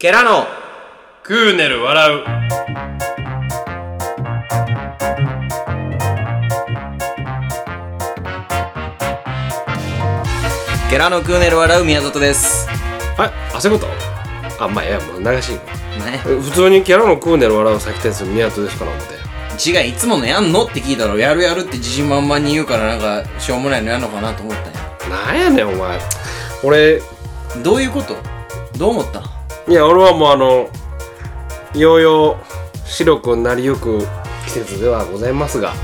ケラのクーネル笑う。ケラのクーネル笑う宮里です。はいあそういうこと？あまあいやもう流しね。え普通にキャラのクーネル笑う先天する宮戸ですから思って。違ういつものやんのって聞いたらやるやるって自信満々に言うからなんかしょうもないのやんのかなと思ったんや。なんやねんお前。俺どういうこと？どう思った？いや俺はもうあのようよう白くなりゆく季節ではございますが、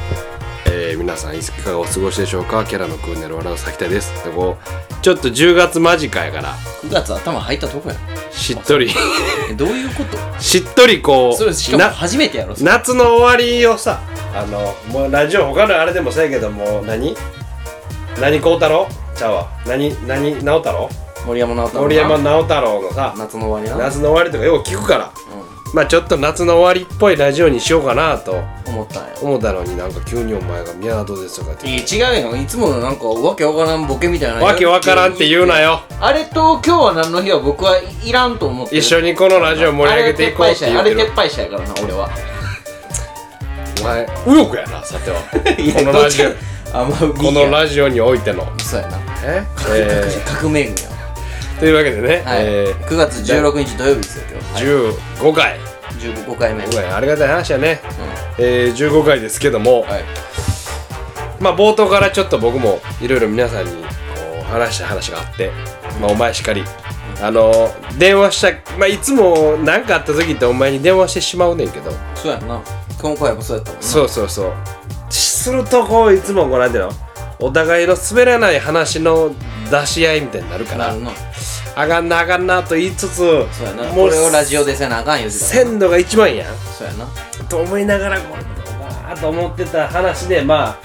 えー皆さんいかがお過ごしでしょうか？キャラのクーネル笑う先田です。でこうちょっと10月間近やから9月頭入ったとこや。しっとり。えどういうこと？しっとりこうそれしかもな初めてやろそれ。夏の終わりをさあのもうラジオ他のあれでもそうやけどもう何何孝太郎ちゃうわ。何何直太郎森山直太朗な。森山直太郎のさ夏の終わりな。夏の終わりとかよく聞くから。うまあちょっと夏の終わりっぽいラジオにしようかなとん思ったんや。思ったのになんか急にお前が宮戸ですとかって。いや違うよ。いつものなんかわけわからんボケみたいなわけわからんって言うなよ。あれと今日は何の日は僕はいらんと思ってる。一緒にこのラジオ盛り上げていこうって言あれ撤廃したやからな俺は。お前右翼やなさては。このラジオ。あまあこのラジオにおいての。そうやな。え？革え革命軍や。ーというわけでね、はい、え9月16日土曜日ですよ今日、ー、15回。15回目。15回ありがたい話やね、えー、15回ですけども、はい。まあ冒頭からちょっと僕もいろいろ皆さんにこう話した話があって、まあ、お前しかり。あの電話した、まあ、いつも何かあった時ってお前に電話してしまうねんけど。そうやんな。今回もそうやったもんな。そうそうそう。するとこういつもこうなんていうのお互いの滑らない話の出し合いみたいになるからあかんなあかんなと言いつつもうこれをラジオでせなあかん言うてた。から鮮度が一番やん。そうやな。と思いながらこれなと思ってた話でま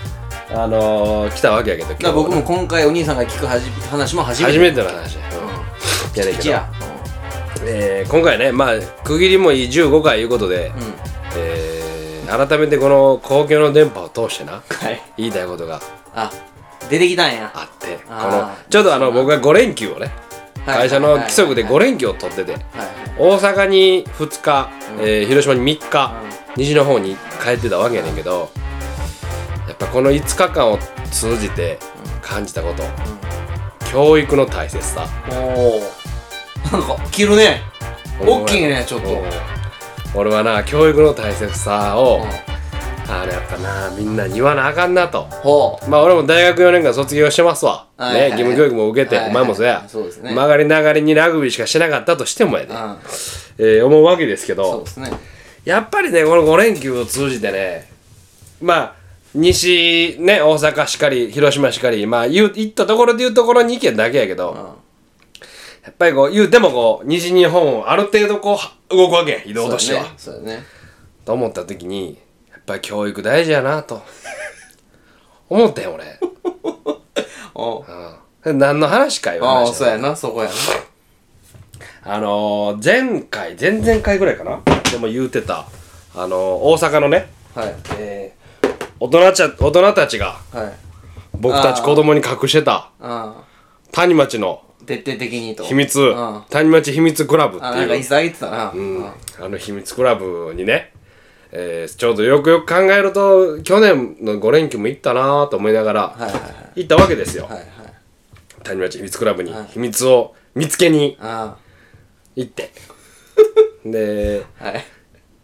ああのー、来たわけやけどだ僕も今回お兄さんが聞くはじ話も初めて初めての話や、うやねんけど。ん一やえー今回ねまあ区切りもいい15回いうことで、うん、うん、えー改めてこの公共の電波を通してなはい。言いたいことが。あ出てきたんや。あってこのちょうどあの僕が5連休をねはい会社の規則で5連休を取っててはい大阪に2日、うん。えー広島に3日、西の方に帰ってたわけやねんけどやっぱこの5日間を通じて感じたこと、教育の大切さ。おおなんか切るね。大きいねちょっと。うん俺はな教育の大切さを、うんあれやっぱなみんなに言わなあかんなと。ほう。まあ俺も大学4年間卒業してますわ、はいはい。はいね義務教育も受けて、はいはい。お前もそうや、そうですね。曲がりながりにラグビーしかしてなかったとしてもやで、うん。えー思うわけですけそうどですね。やっぱりねこの5連休を通じてねまあ西ね大阪しかり広島しかりまあ言う行ったところで言うところ2県だけやけど、うん。やっぱりこう言うてもこう西日本をある程度こう動くわけ移動としては、そうやね。と思った時にぱり教育大事やなと。思ったよ俺、お。ううん、何の話かいうああ話そうやな。そこやな。あのー、前回前々回ぐらいかな？でも言うてた。あのー、大阪のね、はい。えー、大人ちゃ大人たちがはい。僕たち子供に隠してたあ谷町のあ徹底的にと。秘密、うん。谷町秘密クラブってあなんかいういつあげてたな。うん。あの秘密クラブにね、えー、ちょうどよくよく考えると去年の5連休も行ったなと思いながら行ったわけですよ、はいはい。谷町秘密クラブにはい。秘密を見つけにあ行って。であはい。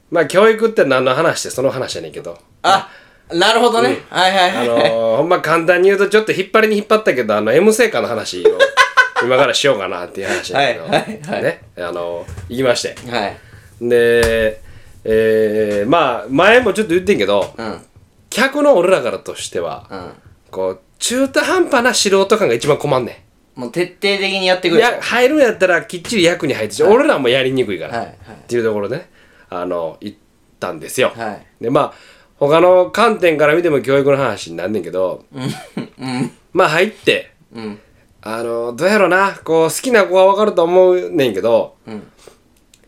まあ教育って何の話ってその話やねんけど。あなるほどね。はいはいあはい。のー、ほんま簡単に言うとちょっと引っ張りに引っ張ったけどあの M 成果の話を 今からしようかなっていう話やけど、はいはいはい。ね。あのー、行きまして。はい。でえー、まあ前もちょっと言ってんけどうん。客の俺らからとしてはうん。こう中途半端な素人感が一番困んねもう徹底的にやってんくれや入るんやったらきっちり役に入ってし、俺らもやりにくいから、はいはい。っていうところでね。あの行ったんですよ、はい。でまあ他の観点から見ても教育の話になんねんけど、まあ入ってうん。あのどうやろなこう好きな子は分かると思うねんけど、ん。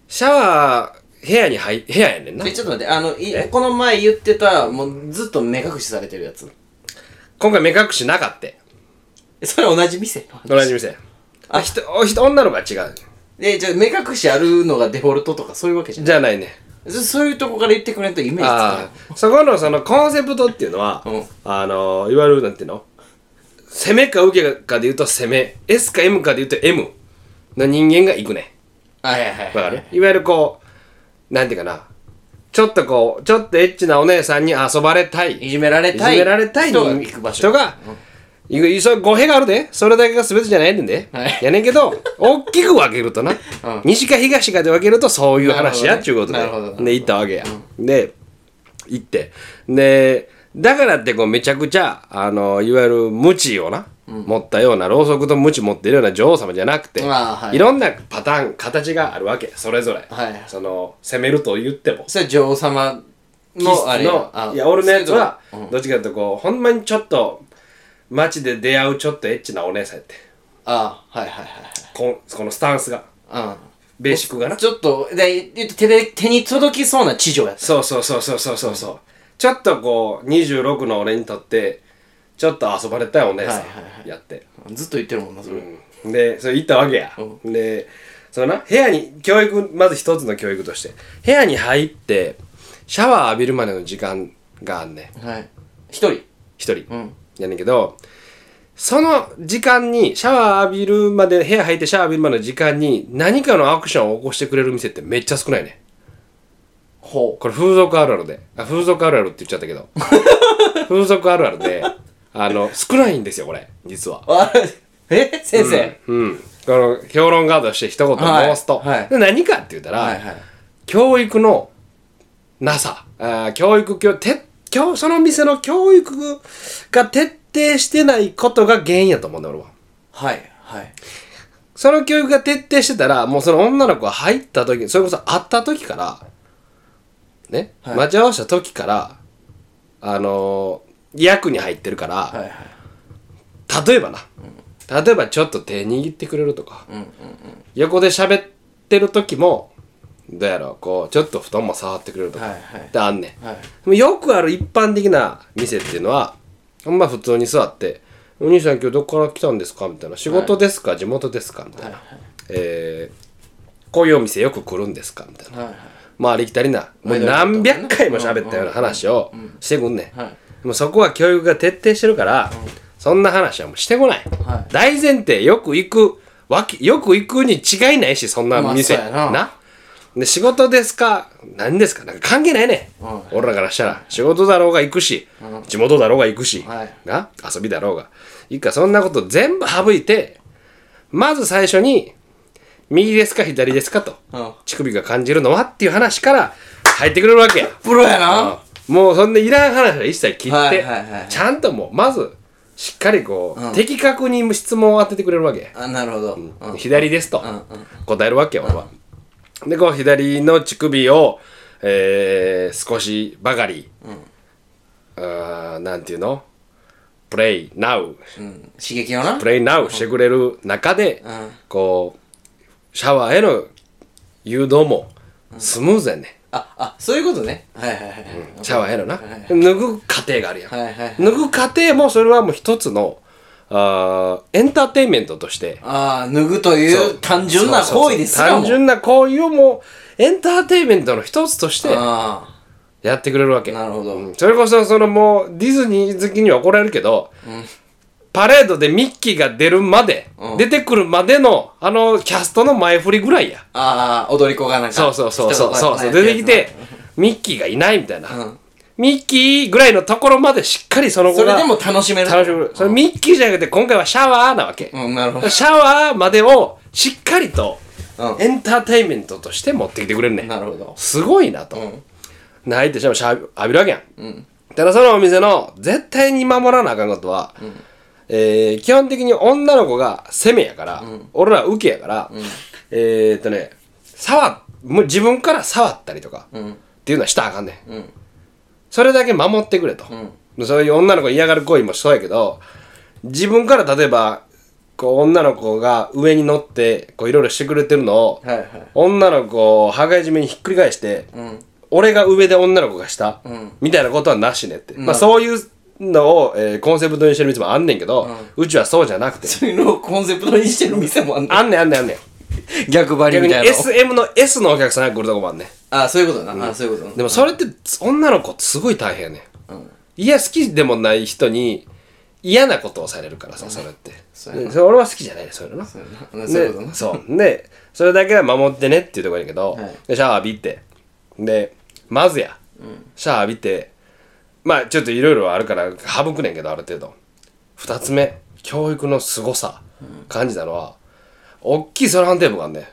シャワー部屋に入部屋やねんな。えちょっと待ってあのいこの前言ってたもうずっと目隠しされてるやつ。今回目隠しなかってえそれ同じ店？の同じ店。あ。人お人女の子は違う。で、じゃあ目隠しあるのがデフォルトとかそういうわけじゃない？じゃないね。そそういうとこから言ってくれんとイメージつあかあそこのそのコンセプトっていうのは、うん。あのいわゆるなんていうの？攻めか受けかで言うと攻め。S か M かで言うと M の人間が行くねない。はいはいはい。わかる？いわゆるこうなんていうかな。ちょっとこうちょっとエッチなお姉さんに遊ばれたい。いじめられたい。いじめられたい人が行く場所。人が、いくそれ語弊があるで。それだけが全てじゃないねんで、はい。やねんけど大きく分けるとな、西か東かで分けるとそういう話やっちゅうことで。なるほどなるほど。で行ったわけや、で行って。でだからってこうめちゃくちゃあのいわゆる無知をな、持ったようなろうそくと無知持ってるような女王様じゃなくて、はい。いろんなパターン形があるわけそれぞれ、はい。その攻めると言っても。それは女王様のあれのあいや俺のやつはどっちかというとこうほんまにちょっと街で出会うちょっとエッチなお姉さんやってああはいはいはいこんこのスタンスが。はいベーシックがな。うんちょっとで手で手に届きそうな地女やった。そうそうそうそうそうそうそう。ちょっとこう26の俺にとってちょっと遊ばれたいお姉さはいはい。はんやって、ずっと言ってるもんなそれ、うん。でそれ行ったわけや、でそのな部屋に教育まず一つの教育として。部屋に入ってシャワー浴びるまでの時間があんねん。はい。一人？一人、うん。やねんけどその時間にシャワー浴びるまで部屋入ってシャワー浴びるまでの時間に何かのアクションを起こしてくれる店ってめっちゃ少ないねほこれ風俗あるあるで。あ風俗あるあるって言っちゃったけど。風俗あるあるであの少ないんですよこれ。実は。え？先生、うん。この評論家として一言申すと、はい。はいで何かって言ったら、はいはい。教育のなさ。あー教育教て教その店の教育が徹底してないことが原因やと思うんだ俺は。はいはい。その教育が徹底してたらもうその女の子が入った時それこそ会った時からね、はい。待ち合わせた時からあのー役に入ってるから、はいはい例えばな、例えばちょっと手握ってくれるとか、うんうんうん横で喋ってる時もどうやろうこうちょっと布団も触ってくれるとか、はいはい。ってあんねん、はい。でもよくある一般的な店っていうのはほんま普通に座って「お兄さん今日どこから来たんですか?」みたいな「仕事ですか、地元ですか?」みたいな、はいえーこういうお店よく来るんですか?」みたいな、はいはい。まあありきたりな。もう何百回も喋ったような話をしてくんねん、はいでもそこは教育が徹底してるから、そんな話はもうしてこない、はい。大前提よく行くわけよく行くに違いないしそんなまあ店、そうやな。で仕事ですか？何ですか？なんか関係ないね、うん俺らからしたら。仕事だろうが行くし、地元だろうが行くし、はい。な？遊びだろうが。いいかそんなこと全部省いてまず最初に右ですか左ですかとうん。乳首が感じるのはっていう話から入ってくれるわけ。やプロやなもうそんでいらん話は一切切って、はいはいはいちゃんともうまずしっかりこう、うん。的確に質問を当ててくれるわけ、あなるほど、うん。左ですと、答えるわけよ、俺は。でこう左の乳首を、えー、少しばかり、あーなんていうの？プレイナウうん。刺激をな。プレイナウしてくれる中で、うん。こうシャワーへの誘導もスムーズやね、ああそういうことね。はいはいはい。はいシャワーへのな、はい脱ぐ過程があるやん、はいはいはい。脱ぐ過程もそれはもう一つのあーエンターテインメントとして。ああ脱ぐという単純な行為ですそうそうそう。単純な行為をもうエンターテインメントの一つとしてあやってくれるわけ。なるほど。うん。それこそそのもうディズニー好きには怒られるけど、パレードでミッキーが出るまで、うん。出てくるまでのあのキャストの前振りぐらいや。あああ踊り子がなんかそうそうそうそうそう。そう出てきてミッキーがいないみたいな、うん。ミッキーぐらいのところまでしっかりその子がそれでも楽しめる楽しむそれミッキーじゃなくて今回はシャワーなわけ、うんなるほど。シャワーまでをしっかりとうん。エンターテインメントとして持ってきてくれるねん。なるほど。すごいなと、うん。で入ってしかもシャワー浴びるわけやん、うん。ただそのお店の絶対に守らなあかんことは、えー基本的に女の子が攻めやから、俺ら受けやから、えーっとね触もう自分から触ったりとか、うん。っていうのはしたらあかんねん。うん。それだけ守ってくれと、そういう女の子が嫌がる行為もそうやけど自分から例えばこう女の子が上に乗ってこういろいろしてくれてるのを、はいはい。女の子を羽交い締めにひっくり返して、うん。俺が上で女の子が下、ん。みたいなことはなしねって、まあそういうのを、えーコンセプトにしてる店もあんねんけど、うちはそうじゃなくて。そういうのをコンセプトにしてる店もあんねん。あんねんあんねんあんねん。逆張り逆にみたいな SM の S のお客さんが来るとこもあんねあそういうことな、あそういうことな。でもそれって女の子ってすごい大変やねうん。いや好きでもない人に嫌なことをされるからさそれって。そうやな。でそれ俺は好きじゃないねそういうのな。そうやな。そういうことな。でそう。でそれだけは守ってねっていうところやけど、はい。でシャワー浴びて。でまずや、シャワー浴びてまあちょっといろいろあるから省くねんけどある程度。二つ目教育の凄さ。感じたのは、大きいセロハンテープがあんねん。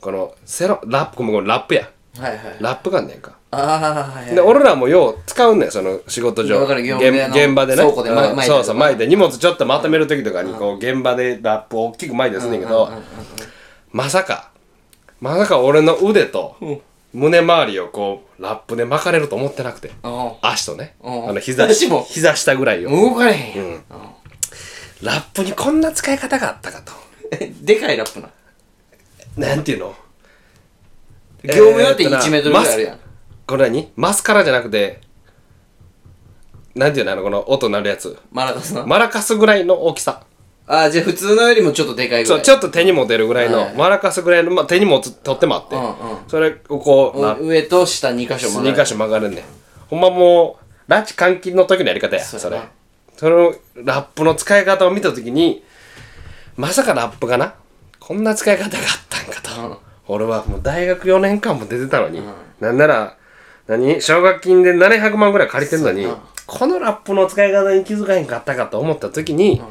このセロラップごめんごめんラップや。はいはい。ラップがあんねんか。ああはいはい。で俺らもよう使うねんその仕事上。現現場でね。倉庫でまうん。そうそう巻いて荷物ちょっとまとめる時とかにこう現場でラップを大きく巻いてすんねんけどまさか。まさか俺の腕と胸周りをこうラップで巻かれると思ってなくて。あ足とね。うん。あの膝膝下ぐらいを。動かれへんやん、ラップにこんな使い方があったかと。えでかいラップななんていうの？業務用ってえーっとな1メートルぐらいあるやん、これ何？マスカラじゃなくてなんていうの？あのこの音鳴るやつ。マラカスな、マラカスぐらいの大きさあじゃあ普通のよりもちょっとでかいぐらい。そうちょっと手に持てるぐらいの、はいマラカスぐらいの、まあ、手に持つ取ってもあって、うんうん。それをこうなお上と下2箇所曲が2箇所曲がるね。んほんまもう拉致監禁の時のやり方やそれ。そのラップの使い方を見た時にまさかラップがなこんな使い方があったんかと、うん。俺はもう大学4年間も出てたのに、なんなら何？奨学金で700万ぐらい借りてんのに、このラップの使い方に気づかへんかったかと思った時に、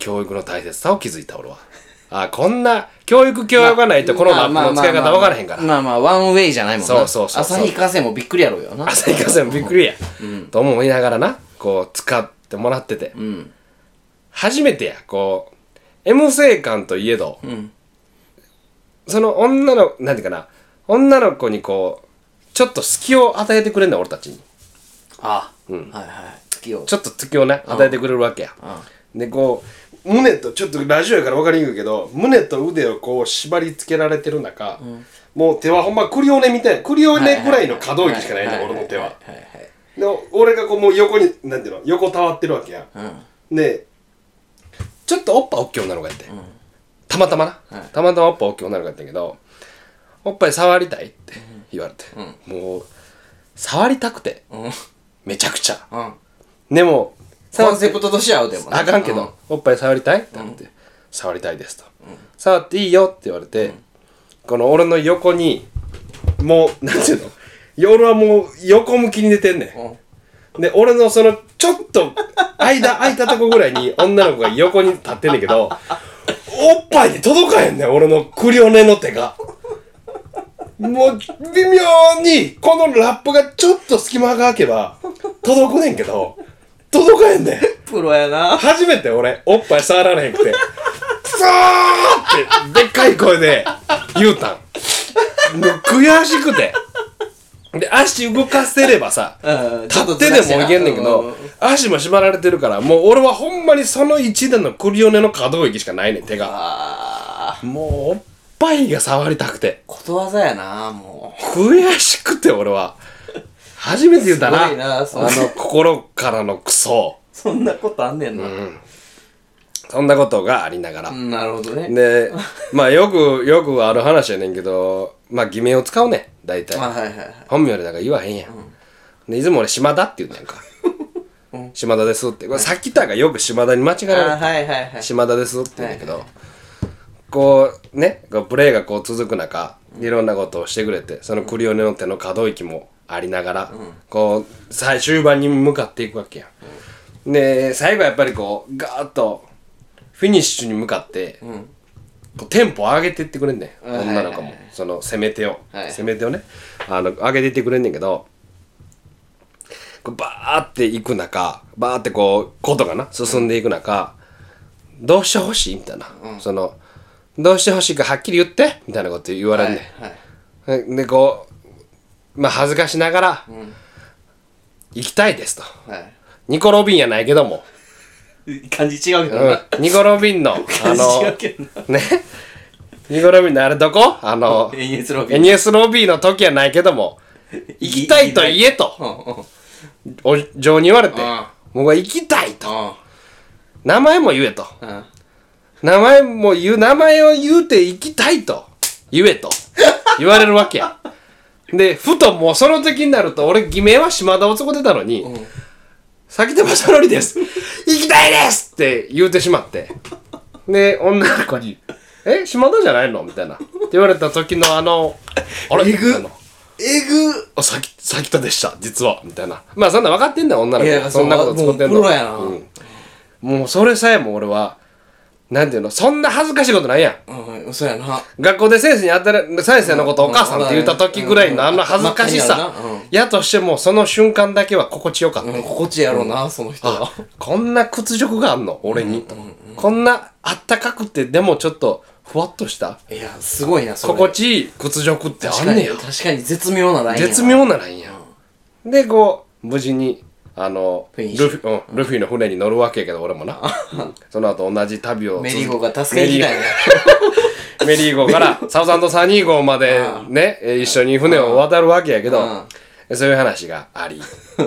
教育の大切さを気づいた俺は。あこんな教育教養がないとこのラップの使い方分からへんから。まあまあワンウェイじゃないもんな。そうそうそう旭化成もびっくりやろうよな。朝日風もびっくりや、と思いながらなこう使ってもらってて、うん。初めてやこう M 性感といえど、ん。その女のなんていうかな女の子にこうちょっと隙を与えてくれんだ俺たちに。あはいはい。月を。ちょっと隙をね与えてくれるわけや、でこう胸とちょっとラジオやから分かりにくいけど胸と腕をこう縛り付けられてる中、もう手はほんまクリオネみたいなクリオネぐらいの可動域しかないね俺の手は。で俺がこうもう横になんていうの横たわってるわけや、はいでちょっとおっぱい大きい女の子やって、たまたまな、はい。たまたまおっぱい大きい女の子やったけどおっぱい触りたいって言われて、もう触りたくて。うんうん。めちゃくちゃ。うん。でもコンセプトとしては合うでもね。あかんけど、おっぱい触りたいって言って、触りたいですと、触っていいよって言われて、この俺の横にもうなんていうの？夜はもう横向きに寝てんねん。で、俺のその、ちょっと、間、空いたとこぐらいに女の子が横に立ってんねんけど、おっぱいに届かへんねん、俺のクリオネの手が。もう、微妙に、このラップがちょっと隙間が空けば、届くねんけど、届かへんねん。プロやな初めて俺、おっぱい触られへんくて、くそーって、でっかい声で言うたん。もう悔しくて。で、足動かせればさ、うん立ってでもいけんねんけど、足も縛られてるから、もう俺はほんまにその一でのクリオネの可動域しかないねん、手が。もう、おっぱいが触りたくて。ことわざやなも悔しくて、俺は。初めて言うたな。すごいなあの、心からのクソ。うそんなことあんねんなそんなことがありながら。うんなるほどねで、まあよく、よくある話やねんけど、まあ偽名を使うねん、大体。あはいはいはい本名でなんか言わへんやん。でいつも俺島田って言うねんか。島田ですって。これさっきたがよく島田に間違えあられはいはいはい島田ですって言うんだけど、はいこうねこうプレーがこう続く中いろんなことをしてくれてそのクリオネの手の可動域もありながら、こう最終盤に向かっていくわけや、ん、で最後やっぱりこうガーッとフィニッシュに向かって、こうテンポ上げていってくれんねん、うん女の子も、その攻め手を、はい。攻め手をね。あの上げていってくれんねんけどこうバーっていく中バーってこうことがな？進んでいく中、どうしてほしいみたいな、そのどうしてほしいかはっきり言ってみたいなこと言われんねん、でこうまあ恥ずかしながら、行きたいですと。はい。ニコ・ロビンやないけども、感じ違うけどうん。な、ニコ・ロビンのあのね。ニコ・ロビンのあれどこ？あの NS ロビー。NS ロビーの時はないけども行きたいと言えと。お嬢に言われてうん。僕は行きたいと。うん。名前も言えと。うん。名前も言う、名前を言うて行きたいと。言えと。言われるわけや。で、ふともうその時になると、俺偽名は島田男出たのに、崎手正則です。行きたいですって言うてしまって。で、女の子に、え、島田じゃないの？みたいな。って言われた時のあの、あれ？えぐ？えぐ？あ、さき、さきたでした、実は。みたいな。まあ、そんな分かってんだよ、女の子。そんなこと作ってんの。もうやなうんもう、それさえも俺は、なんていうの、そんな恥ずかしいことないやん。うんそうやな学校で先生に当たる、先生のことお母さんって言った時ぐらいのあの恥ずかしさ。やとしても、その瞬間だけは心地よかった。うん心地やろうなその人はこんな屈辱があんの？俺に。こんなあったかくて、でもちょっと、ふわっとした、いやすごいなそれ心地いい屈辱ってあんねや。確かに絶妙なラインやな絶妙なラインや。で、こう、無事に、あの、ルフうん、ルフィの船に乗るわけやけど、俺もな。うんその後同じ旅を。メリーゴーが助けに来たんやメリー号から サウザンドサニー号までね、えー一緒に船を渡るわけやけど、そういう話があり。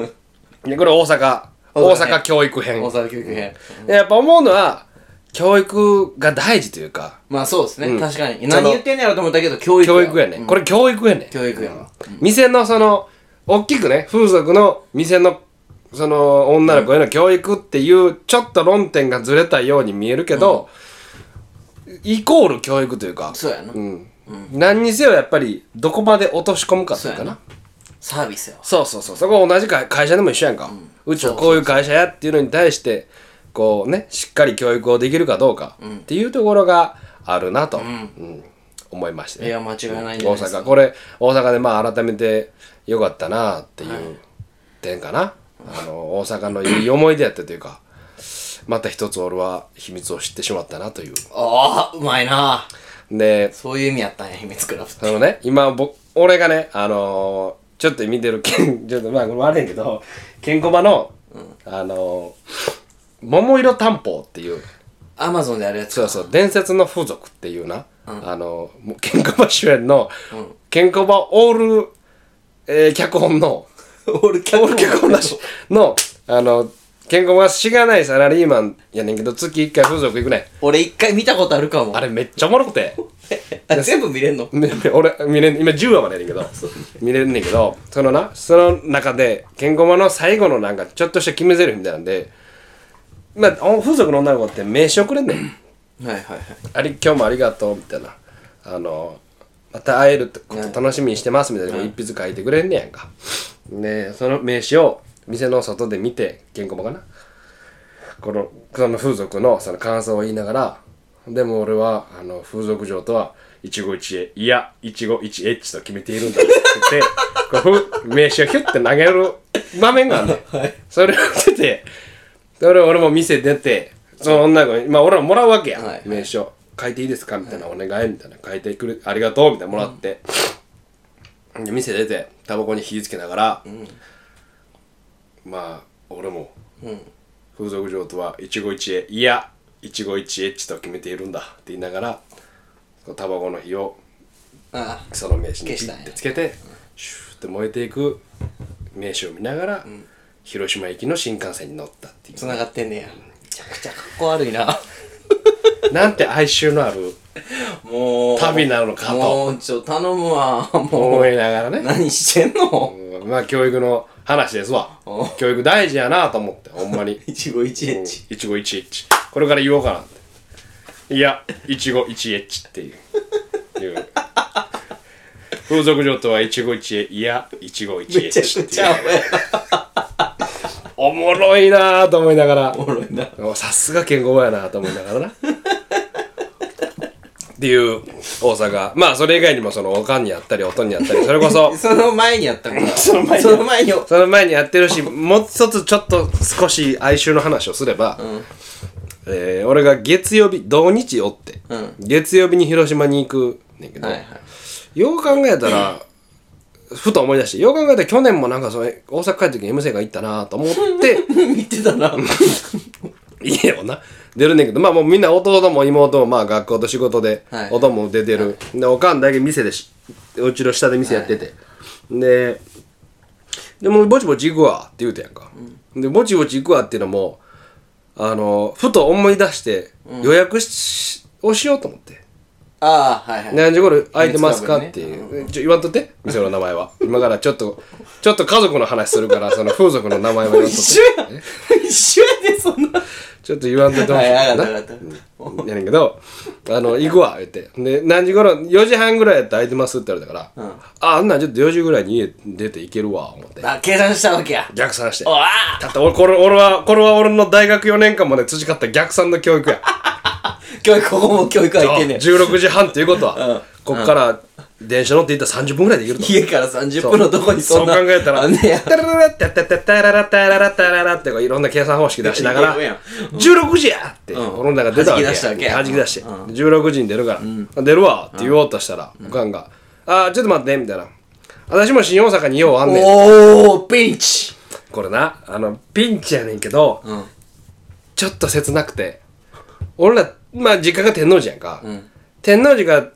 でこれ大阪、大大阪阪教育編。大阪教育編。でやっぱ思うのは、教育が大事というか、まあそうですね、うん。確かに。何言ってんねやろと思ったけど教育教育やね。うん。これ教育やね。教育やわ。店のその、大きくね、風俗の店の、その女の子への教育っていう、ちょっと論点がずれたように見えるけど、イコール教育というか、そうやな、うん。何にせよやっぱり、どこまで落とし込むかっていうかな。サービスやわ。そうそうそう。そこ同じ会会社でも一緒やんか。うちはこういう会社やっていうのに対して、こうね、しっかり教育をできるかどうかっていうところがあるなと、うん。思いましてね。いや間違いないんじゃ大ないです。か阪。これ大阪でまあ改めてよかったなっていう点かな、あの大阪のいい思い出やったというかまた一つ俺は秘密を知ってしまったなという。ああうまいな。でそういう意味やったんや秘密クラブって。そのね今僕俺がねあのーちょっと見てるけん ちょっとまあこれ悪いけどケンコバの、あのー桃色担保っていう。アマゾンであるやつそうそう伝説の風俗っていうな、あのもうケンコバ主演の、ケンコバオール、えー脚本の。オール脚本。なしのあのケンコバがしがないサラリーマンやねんけど月1回風俗行くねん。俺一回見たことあるかも。あれめっちゃおもろくて。あ全部見れんの？ね俺見れん今10話までやねんけど。見れんねんけどそのなその中でケンコバの最後のなんかちょっとした決め台詞みたいなんでまあお風俗の女の子って名刺をくれんねん。はいはいはい。あり今日もありがとうみたいな。あのまた会えること楽しみにしてますみたいな一筆書いてくれんねやんか。でその名刺を店の外で見てケンコバかな？このその風俗のその感想を言いながらでも俺はあの風俗嬢とは一期一会いや一期一会と決めているんだって言ってこうふ名刺をヒュッて投げる場面があるねん、それを見ててそれを俺も店出てその女の子にまあ俺らもらうわけや、はいはい。名刺を書いていいですか？みたいな、お願いみたいな。書いてくれありがとう。みたいなもらって、で店出てタバコに火つけながら、まあ俺も、風俗嬢とは一期一会いや一期一会と決めているんだって言いながらタバコの火をあその名刺にピッてつけて、シューって燃えていく名刺を見ながら、広島行きの新幹線に乗ったっていう。つながってんねや。めちゃくちゃかっこ悪いな。なんて哀愁のある もう。旅なのかと。もうちょ頼むわ。も思ういながらね、何してんの？うんまあ教育の話ですわ。お。教育大事やなと思ってほんまに。一期一会。ち一期一会。これから言おうかなって。いや一期一会っていう。いう。風俗嬢とは一期一会。いや一期一会めちゃくちゃおもろいなと思いながら。おもろいな。おさすが健康やなと思いながらなっていう大阪まあそれ以外にもそのおかんにあったりおとんにあったり それこそその前にやったからその前にその前にその前にやってるしもう一つちょっと少し哀愁の話をすれば、えー俺が月曜日土日おって、うん。月曜日に広島に行くねんけど、はいはい。よう考えたらふと思い出してよう考えたら去年もなんかそれ大阪帰った時に M 生が行ったなと思って 見てたな。家をな出るねんけどまあもうみんな弟も妹もまあ学校と仕事で、はい。弟も出てる、でおかんだけ店でしうちの下で店やってて、ででもうぼちぼち行くわって言うてやんか、でぼちぼち行くわっていうのもあのふと思い出して予約し,、をしようと思って。ああはいはい。何時頃空いてますかっていう、ちょ言わんとって店の名前は。今からちょっとちょっと家族の話するからその風俗の名前は言わんと 一緒ってやん。一緒やでそんなちょっと言わんとってほしい。はいな。やねんけどあの行くわ言って。で何時頃4時半ぐらいやったら空いてますって言われたから、ああんなんちょっと4時ぐらいに家出て行けるわ思って。あ計算したわけや。逆算して。だって俺これ俺はこれは俺の大学4年間まで培った逆算の教育や。教育ここも教育入ってんねん。16時半っていうことは、うん。こっから電車乗って行ったら30分ぐらいで行けると。家から30分のとこにそんなそう。考えたらあんねやタラララッタッタッタッタララッタララッタララってこういろんな計算方式出しながらいけるや。ん。16時やってうん。俺の中で出たわけ弾き出したわけや。弾き出して。う16時に出るから出るわって言おうとしたらおかんが「あーちょっと待って」みたいな「私も新大阪にようあんねん」おーピンチ。これなあのピンチやねんけどうん。ちょっと切なくて俺らまあ実家が天王寺やんか、ん。天王寺から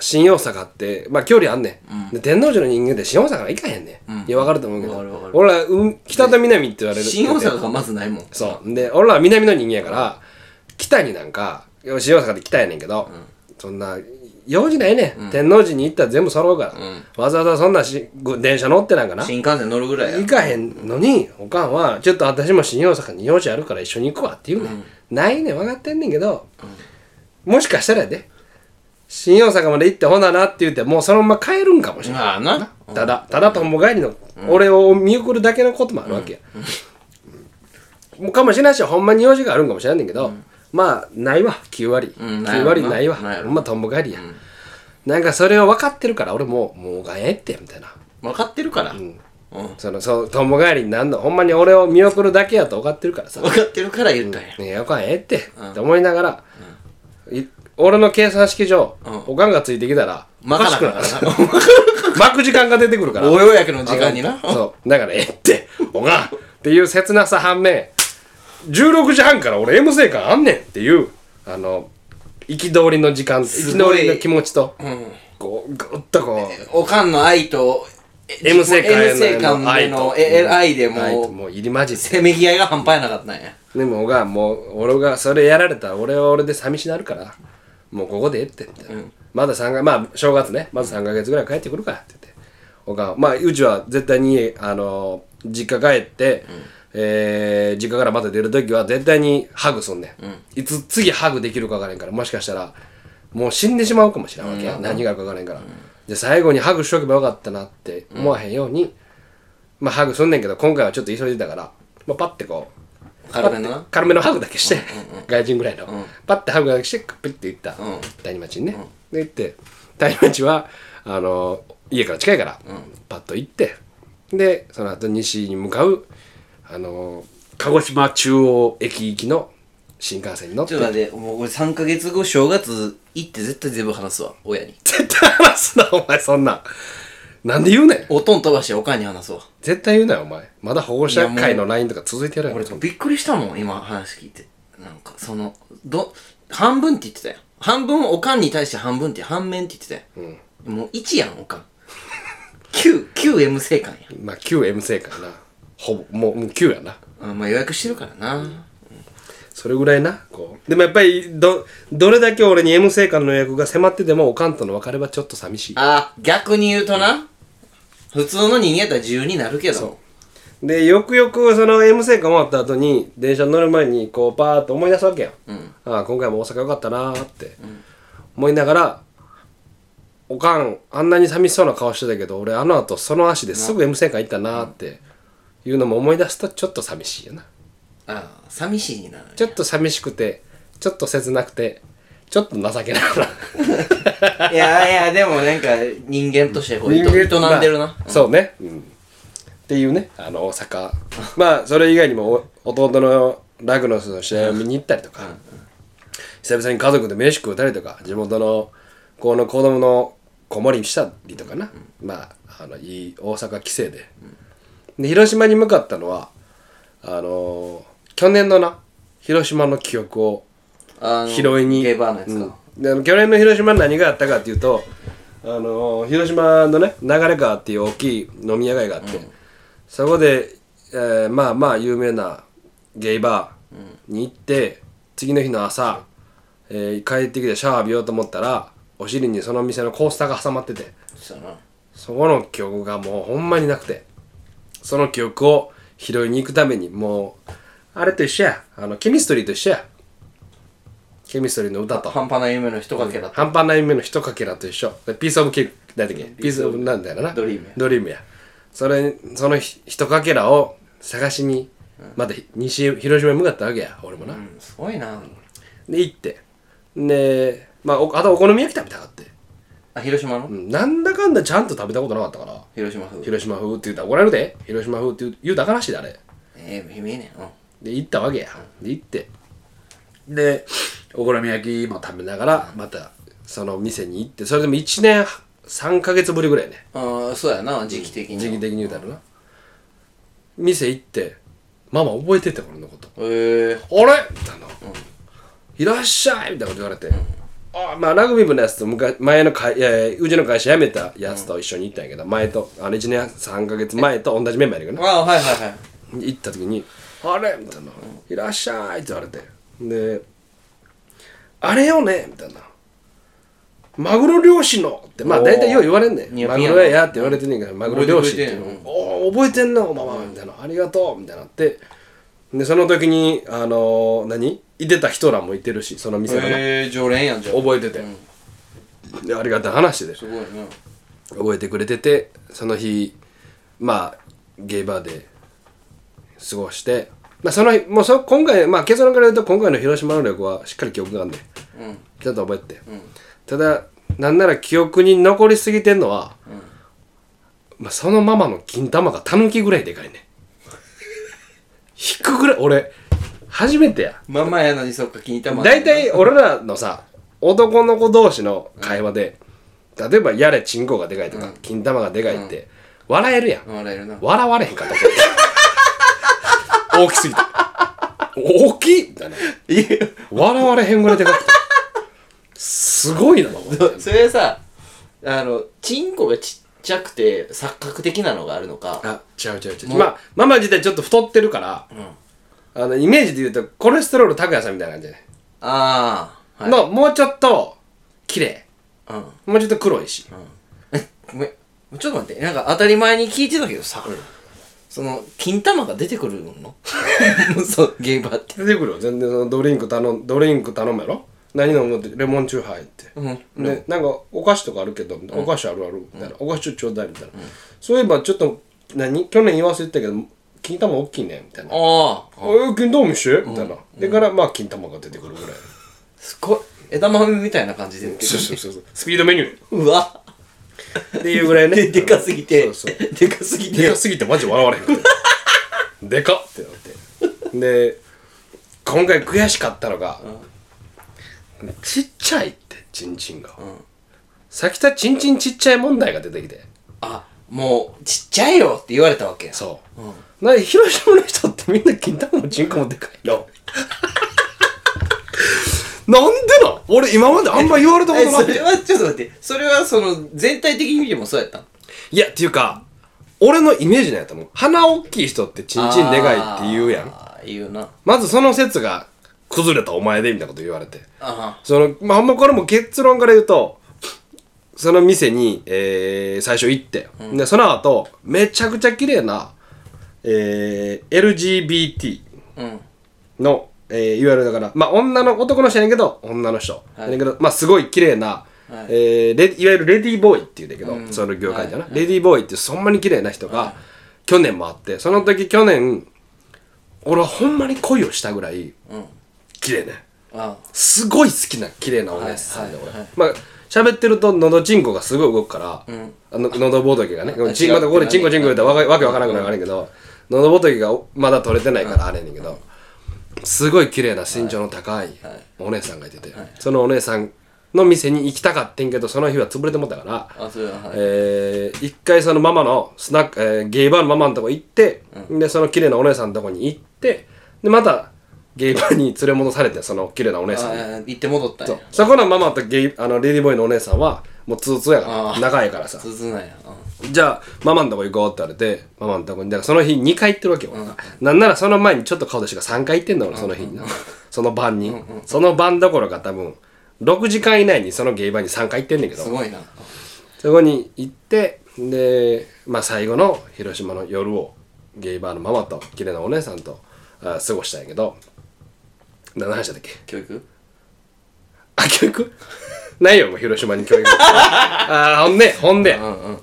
新大阪ってまあ距離あんねん、で天王寺の人間って新大阪から行かへんねん、いや分かると思うけど。俺ら、うん、北と南って言われる新大阪がまずないもん。そう。で俺らは南の人間やから北になんか新大阪で北やねんけど、そんな用事ないねん、天王寺に行ったら全部揃うから、わざわざそんなしご電車乗ってなんかな。新幹線乗るぐらいや。行かへんのにおかんはちょっと私も新大阪に用事あるから一緒に行くわって言うねん、ないねん。分かってんねんけど、もしかしたらやで新大阪まで行ってほななって言ってもうそのまま帰るんかもしれない、まあな。ただただとも帰りの、俺を見送るだけのこともあるわけや、もうかもしれないしほんまに用事があるんかもしれんねんけど、まあないわ。9割、うん9割ないわ。ほんまとんぼ帰りや、なんかそれを分かってるから俺もうもうがええってみたいな。分かってるから。うん。そのそうとんぼ帰りになんの。ほんまに俺を見送るだけやと分かってるからさ。分かってるから言ったんや。ねえおかんええって、って思いながら、い俺の計算式上、おかんがついてきたらまかしくな。なる巻く時間が出てくるから。およやけの時間にな。そう。だからええっておかん。っていう切なさ反面16時半から俺 M 生館あんねんっていうあの憤りの時間すごい。憤りの気持ちと、うん。こうぐっとこうおかんの愛とえ M 生館 M 生館でのええ愛でもう愛ともう入り混じって。せめぎ合いが半端やなかったんや。でもおがもう俺がそれやられたら俺は俺で寂しなるからもうここでええって。みたいな、まだ3かまあ正月ね。まず3か月ぐらい帰ってくるからって言って。おかんまあうちは絶対にあの実家帰って、えー実家からまた出る時は絶対にハグすんねん、いつ次ハグできるか分からへんから。もしかしたらもう死んでしまうかもしれんわけや、何があるか分からへんから、で最後にハグしとけばよかったなって思わへんように、まあハグすんねんけど今回はちょっと急いでたから、まあ、パッてこう軽めの？な軽めのハグだけして、外人ぐらいの、パッてハグだけしてピッて行った、谷町にね、で行って谷町はあの家から近いから、パッと行ってでその後西に向かうあの鹿児島中央駅行きの新幹線に乗って。ちょっと待ってもう俺3ヶ月後正月行って絶対全部話すわ親に。絶対話すなお前そんな。んなんで言うねん。おとん飛ばしておかんに話すわ絶対言うなよお前。まだ保護者会の LINE とか続いてやるやろ。俺びっくりしたもん今話聞いて。なんかそのど半分って言ってたよ半分おかんに対して半分って反面って言ってたよ、もう1やんおかん。9, 9 M 生館や。まあ旧 M 生かな。ほぼもうもう9やな。あまあ予約してるからな、それぐらいなこう。でもやっぱりどどれだけ俺に M 生館の予約が迫っててもおかんとの別れはちょっと寂しい。あ逆に言うとな普通の人間やったら自由になるけど。でよくよくその M 生館終わった後に電車に乗る前にこうパーッと思い出すわけや、ああ今回も大阪よかったなーって。思いながらおかんあんなに寂しそうな顔してたけど俺あの後その足ですぐ M 生館行ったなーっていうのも思い出すとちょっと寂しいよな。ああ寂しいにな。るちょっと寂しくてちょっと切なくてちょっと情けないな いやいやでもなんか人間としてこう営営んでるな、まあそうね、うんっていうね。あの大阪。まあそれ以外にもお弟のラグノスの試合を見に行ったりとか、久々に家族で飯食うたりとか地元のこの子供の子守りしたりとかな、まああのいい大阪帰省で,、で広島に向かったのはあの去年のな広島の記憶を拾いに。ゲーバーのやつか、うん。であの去年の広島に何があったかっていうとあの広島のね流川っていう大きい飲み屋街があって、そこで、えーまあまあ有名なゲイバに行って次の日の朝、えー帰ってきてシャワー浴びようと思ったらお尻にその店のコースターが挟まっててそこの記憶がもうほんまになくてその記憶を拾いに行くためにもうあれと一緒や。あのケミストリーと一緒やケミストリーの歌と。半端な夢の一かけらと。半端な夢の一かけらと一緒。でピースオブケーキだっけ？ピースオブなんだよな。ドリームや。ドリームや。それそのひ一かけらを探しにまた西広島に向かったわけや。俺もな、うんすごいな。で行って。でまあおあとお好み焼き食べたかって、あ広島の？うん、なんだかんだちゃんと食べたことなかったから。広島風。広島風って言ったら怒られるで。広島風って言うたからしいであれ。ええ意味ねうん。で行ったわけや。で行ってでお好み焼きも食べながらまたその店に行ってそれでも1年3ヶ月ぶりぐらいね。ああそうやな時期的に時期的に言うたらな。店行ってママ覚えてて俺のこと。へえ「あれ?」みたいな「いらっしゃい」みたいなこと言われて、あまあラグビー部のやつと昔前の会いやいやうちの会社辞めたやつと一緒に行ったんやけど、前とあの1年3ヶ月前と同じメンバーやけどなああはいはいはい。行った時に「あれ?」みたいな「いらっしゃい」って言われてで「あれよね」みたいな「マグロ漁師の」ってまあ大体よう言われんねん。マグロ屋やって言われてんねんけどマグロ漁師っていうの。覚えてくれてん。おお覚えてんなおママ」みたいな「ありがとう」みたいなって。でその時にあのー何？いてた人らもいてるしその店のえ常連やんじゃん覚えてて、でありがたい話で。すごいな。覚えてくれててその日まあゲイバーで過ごして、まあ、その日もうそ今回まあ結論から言うと今回の広島の旅行はしっかり記憶があるんでうん。ちゃんと覚えてて、ただなんなら記憶に残りすぎてんのは、まあ、そのママの金玉がタヌキぐらいでかいね。引くぐらい俺初めてや。ママやのにそっか金玉。大体俺らのさ男の子同士の会話で、例えばやれチンコがでかいとか、金玉がでかいって、笑えるやん。笑えるな。笑われへんかった大きすぎて大きい？みたいな。笑われへんぐらいでかくて。すごいな それさあのチンコがちっちゃくて錯覚的なのがあるのか。あ違う違う違う。まあママ自体ちょっと太ってるから、あのイメージで言うとコレステロール高谷さんみたいな感じで、ああはい。のもうちょっと綺麗。うん。もうちょっと黒いし、ごめん。ちょっと待って。なんか当たり前に聞いてたけどさ、その金玉が出てくるの？そうゲーバーって。出てくるよ。全然そのドリンク頼んドリンク頼むやろ？何飲むって？レモンチューハイって、うん。でなんかお菓子とかあるけど、お菓子あるあるみたいな、お菓子ちょうだいみたいな、そういえばちょっと何？去年言わせてたけど金玉大きいねみたいな「ああえ金玉見して」みたいな、でからまあ金玉が出てくるぐらい。すごい。枝豆みたいな感じでそうそうそうそう。スピードメニュうわ。ーっていうぐらいね。ででかすぎて。そうそう。でかすぎて。でかすぎてマジ笑われへんかったでかっってなって。で今回悔しかったのが、ちっちゃいってチンチンが、さきたチンチンちっちゃい問題が出てきて。あもうちっちゃいよって言われたわけや。そう、なんで広島の人ってみんな金玉もチンコもでかいの？なんでなん？俺今まであんま言われたことなくて。えそれはちょっと待って。それはその全体的に見てもそうやったんいやっていうか俺のイメージなんやと思う。鼻大きい人ってチンチンでかいって言うやん。あー言うな。まずその説が崩れたお前でみたいなこと言われて。あそのまあほんまこれも結論から言うとその店に、えー最初行って、でその後めちゃくちゃ綺麗な、えー LGBT あうん。の、えーいわゆるだからまあ女の男の人やねんけど女の人、はい。やねんけどまあすごい綺麗な、はい。えーレいわゆるレディーボーイっていうんだけど、その業界じゃな、レディーボーイってそんなに綺麗な人が、去年もあってその時去年俺はほんまに恋をしたぐらいうん。綺麗ね。あすごい好きな綺麗なお姉さんで、俺、はいはい。まあ喋ってると喉チンコがすごい動くから、ん。あの喉ぼときがねチンこれチンコチンコ言うたらわけわからなくなるけど喉ぼときがまだ取れてないからあれやねんけど、すごい綺麗な身長の高いはい。お姉さんがいてて、そのお姉さんの店に行きたかってんけどその日は潰れてもったから、あそうやはい。えー一回そのママのスナック、えーゲイバーのママのとこ行って、でその綺麗なお姉さんのとこに行ってでまたゲイバーに連れ戻されてその綺麗なお姉さんに。行って戻ったんや。そこのママとゲイあのレディーボーイのお姉さんはもうツーツーやからあー。仲いいからさ。続なやじゃあママのとこ行こうって言われてママのとこにだからその日2回行ってるわけよ、なんならその前にちょっと顔出しが3回行ってんだ俺その日にな、その晩に、その晩どころか多分6時間以内にそのゲイバーに3回行ってんねんけど。すごいな。そこに行ってで、まあ、最後の広島の夜をゲイバーのママと綺麗なお姉さんとあ過ごしたんやけど。何の話だっけ？教育？あ教育？ないよもう広島に教育 あほんでほんで、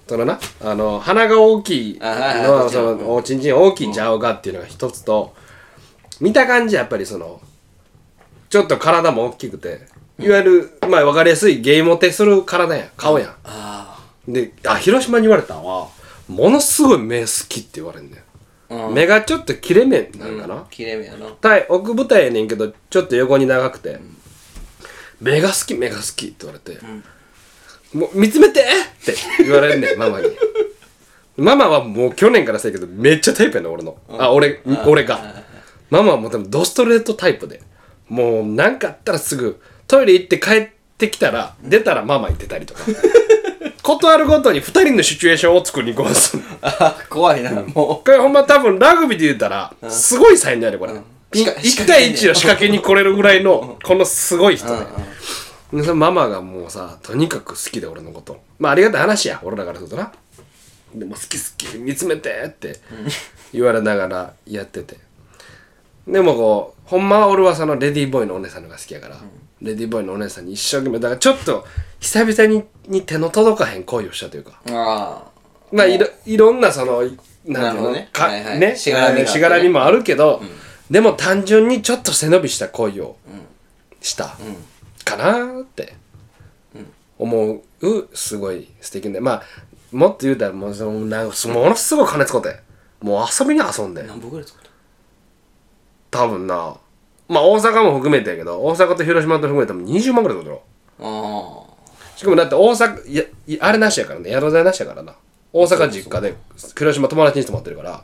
そのなあの鼻が大きいのもちろんそのおちんちん大きいジャオガっていうのが一つと見た感じやっぱりそのちょっと体も大きくていわゆる、まあ分かりやすいゲイモテする体やん顔やん、あであ広島に言われたのはものすごい目好きって言われるんだよ、うん。目がちょっと切れ目なんかな、あ切れ目やな。体奥舞台やねんけどちょっと横に長くて、目が好き目が好きって言われて、もう見つめてって言われんねん ママに。ママはもう去年からしたけどめっちゃタイプやねん俺の、あ俺俺が。ママはもう多分ドストレートタイプで。もう何かあったらすぐトイレ行って帰ってきたら出たらママ行ってたりとか。断るごとに2人のシチュエーションを作り込ます。ん あ怖いなもこれほんま多分ラグビーで言うたらすごい才能やでこれ、仕掛1対1の仕掛けに来れるぐらいのこのすごい人ね、でそのママがもうさとにかく好きで俺のこと。まあありがたい話や俺らからするとな。でも好き好き見つめてって言われながらやってて。でもこうほんまは俺はそのレディーボーイのお姉さんのが好きやから、レディーボーイのお姉さんに一生懸命だからちょっと久々にに手の届かへん恋をしたというか。うあまあいろいろんなそのなんていうのなるほどね。かはいはい。ねしがらみね。しがらみもあるけど、でも単純にちょっと背伸びした恋をしたかなーって思う。すごい素敵で。まあもっと言うたらもうそのなものすごい金使って。もう遊びに遊んで。あ何本ぐらい作った？多分な。まあ大阪も含めてやけど大阪と広島と含めても20万ぐらい使ってる。あしかもだって大阪いやいあれなしやからね。宿代なしやからな。大阪実家で広島友達に泊まってるから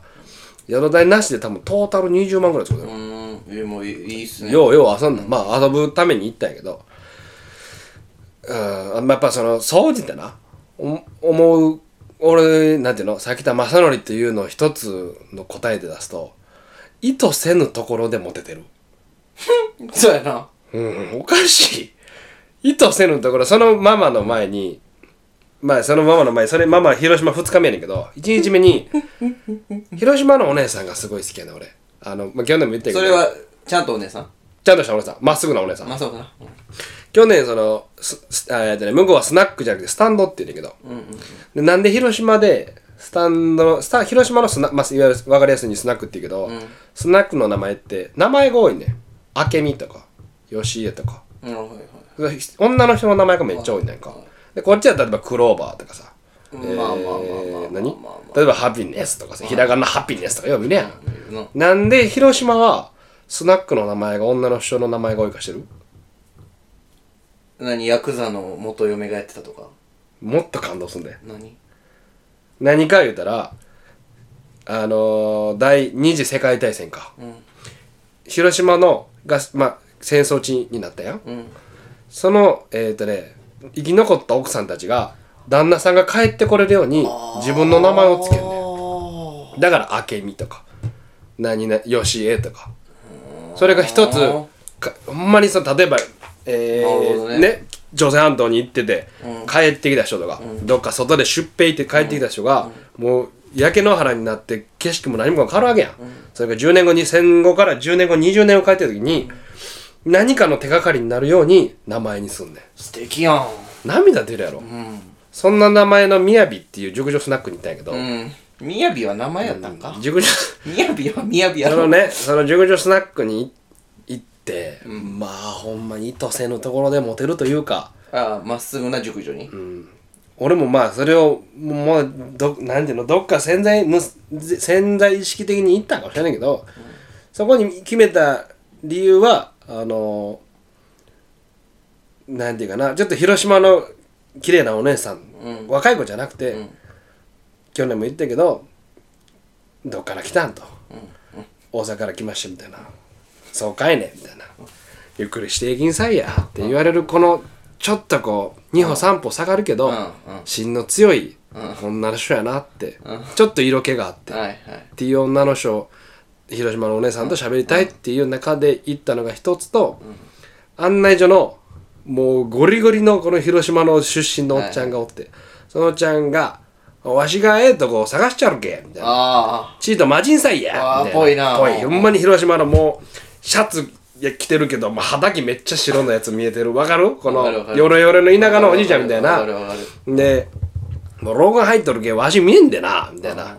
宿代なしで多分トータル20万ぐらい作ってるあうーんえもういいっすね。ようよう遊んだ、まあ遊ぶために行ったんやけど。うんやっぱその掃除ってなお思う俺なんていうのさきた正則っていうのを一つの答えで出すと意図せぬところでモテてる。そうやな。うんおかしい。意図せぬところそのママの前にまあそのママの前それママ広島2日目やねんけど1日目に 広島のお姉さんがすごい好きやね俺。あの、まあ、去年も言ったけど。それはちゃんとお姉さん？ちゃんとしたお姉さん。まっすぐなお姉さん。まあそうかな。去年そのすすあえっとね向こうはスナックじゃなくてスタンドって言うんだけど、でなんで広島でスタンドのスタ広島のスナ、まあ、いわゆる分かりやすいにスナックって言うけど、スナックの名前って名前が多いね明美とか吉江とか。うんはいはい。女の人の名前がめっちゃ多いねんかでこっちは例えばクローバーとかさ、うんまあまあまあまあ何？例えばハピネスとかさ。ひらがなハピネスとかよく見るやん、いるななんで広島はスナックの名前が女の人の名前が多いかしてる？何？ヤクザの元嫁がやってたとか？もっと感動すんだよ。何？何か言うたらあのー第二次世界大戦か、ん。広島のが、まあ、戦争地になったやん、うん。そのえっ、とね生き残った奥さんたちが旦那さんが帰ってこれるように自分の名前をつけんねんだから明美とか何々吉江とか。それが一つかほんまにその例えばえー、ね。ね朝鮮半島に行ってて、帰ってきた人とか、どっか外で出兵行って帰ってきた人が、もう焼け野原になって景色も何も変わるわけやん、それから10年後に戦後から10年後20年を帰ってる時に、何かの手がかりになるように名前にすんねん。素敵やん。涙出るやろ、うん。そんな名前のみやびっていう熟女スナックに行ったんやけど、うん。みやびは名前やったんか？熟女。みやびはみやびやろ。そのねその熟女スナックに行って、まあほんまに意図せぬところでモテるというか。ああまっすぐな熟女に。俺もまあそれをもうどなんていうのどっか潜在む潜在意識的に行ったんかもしれないけど、そこに決めた理由はあのなんていうかなちょっと広島の綺麗なお姉さん、若い子じゃなくて、去年も言ったけどどっから来たんと、大阪から来ましたみたいな。そうかいねみたいな。ゆっくりしていきんさいやって言われるこのちょっとこう2歩3歩下がるけど、うん。うん。芯の強い女の人やなって、ちょっと色気があって、はいはい。っていう女の人広島のお姉さんと喋りたいっていう中で行ったのが一つと、案内所のもうゴリゴリのこの広島の出身のおっちゃんがおって、そのおっちゃんが「わしがええとこ探しちゃるけ」みたいな。あ「チートマジンサイや」みたぽいな。ぽい。ほんまに広島のもうシャツ着てるけど、まあ、肌着めっちゃ白のやつ見えてる。わかる？このヨロヨロの田舎のおじいちゃんみたいな。でもう老眼入っとるけわし見えんでなみたいな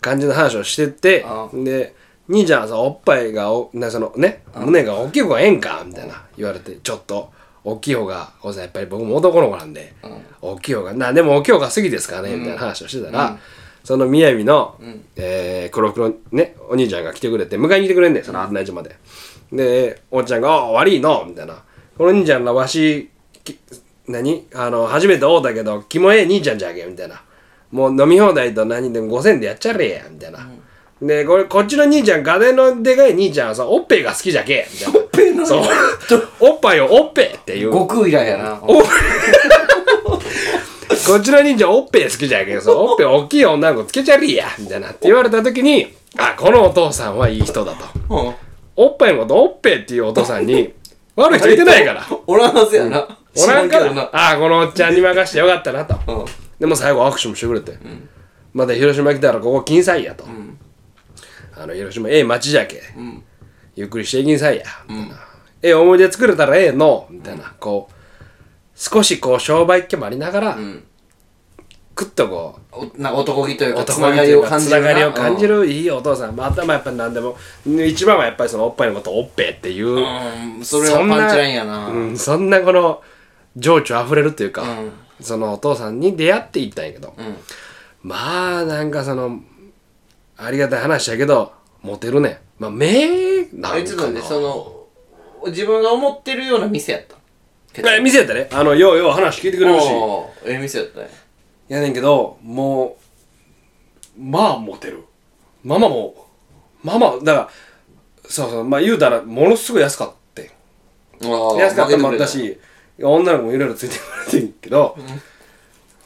感じの話をしててあ。で兄ちゃんさおっぱいがおなそのね胸が大きい方がええんかみたいな言われてちょっと大きい方がおさんやっぱり僕も男の子なんで、大きい方がなでも大きい方が好きですかねみたいな話をしてたら、その宮城の、えー黒黒ねお兄ちゃんが来てくれて迎えに来てくれんねんその案内所まで、でおっちゃんが「あ悪いの」みたいな「この兄ちゃんらわしき何？あの初めて会うたけどキモええ兄ちゃんじゃけ」みたいな。もう飲み放題と何でも5000でやっちゃれやみたいな、でこれこっちの兄ちゃん画面のでかい兄ちゃんはさおっぺいが好きじゃけみたいな。おっぺいそう。おっぱいをおっぺいっていう。悟空以来やなおこっちの兄ちゃんおっぺい好きじゃけどさおっぺい大きい女の子つけちゃりやみたいなって言われた時にあこのお父さんはいい人だと。うん。おっぱいのことおっぺいっていうお父さんに 悪い人いてないから。おらんはずやな。おらんから。ああこのおっちゃんに任してよかったなと。うん。でも最後握手もしてくれて、また広島来たらここ金彩やと、あの広島ええ町じゃけ、ゆっくりしていきんさいや、みたいな。ええ思い出作れたらええの。みたいな、こう少しこう商売っ気もありながら、ん。くっとこうおな男気というかつながりを感じるな。つながりを感じるいいお父さん。またまあやっぱ何でも一番はやっぱりそのおっぱいのことをおっぺっていう、うん。それはパンチラインやな。うん、そんなこの情緒あふれるっていうか、うん。そのお父さんに出会っていったんやけど、うん。まあなんかそのありがたい話やけどモテるね。まあ目なんあいつかななんでその自分が思ってるような店やった。え店やったね。あのようよう話聞いてくれるし。おーええ店やったね。やねんけどもうまあモテる。ママもママだからそうそうまあ言うたらものすごい安かって。あー安かったのもあったし女の子もいろいろついてくれてんけど、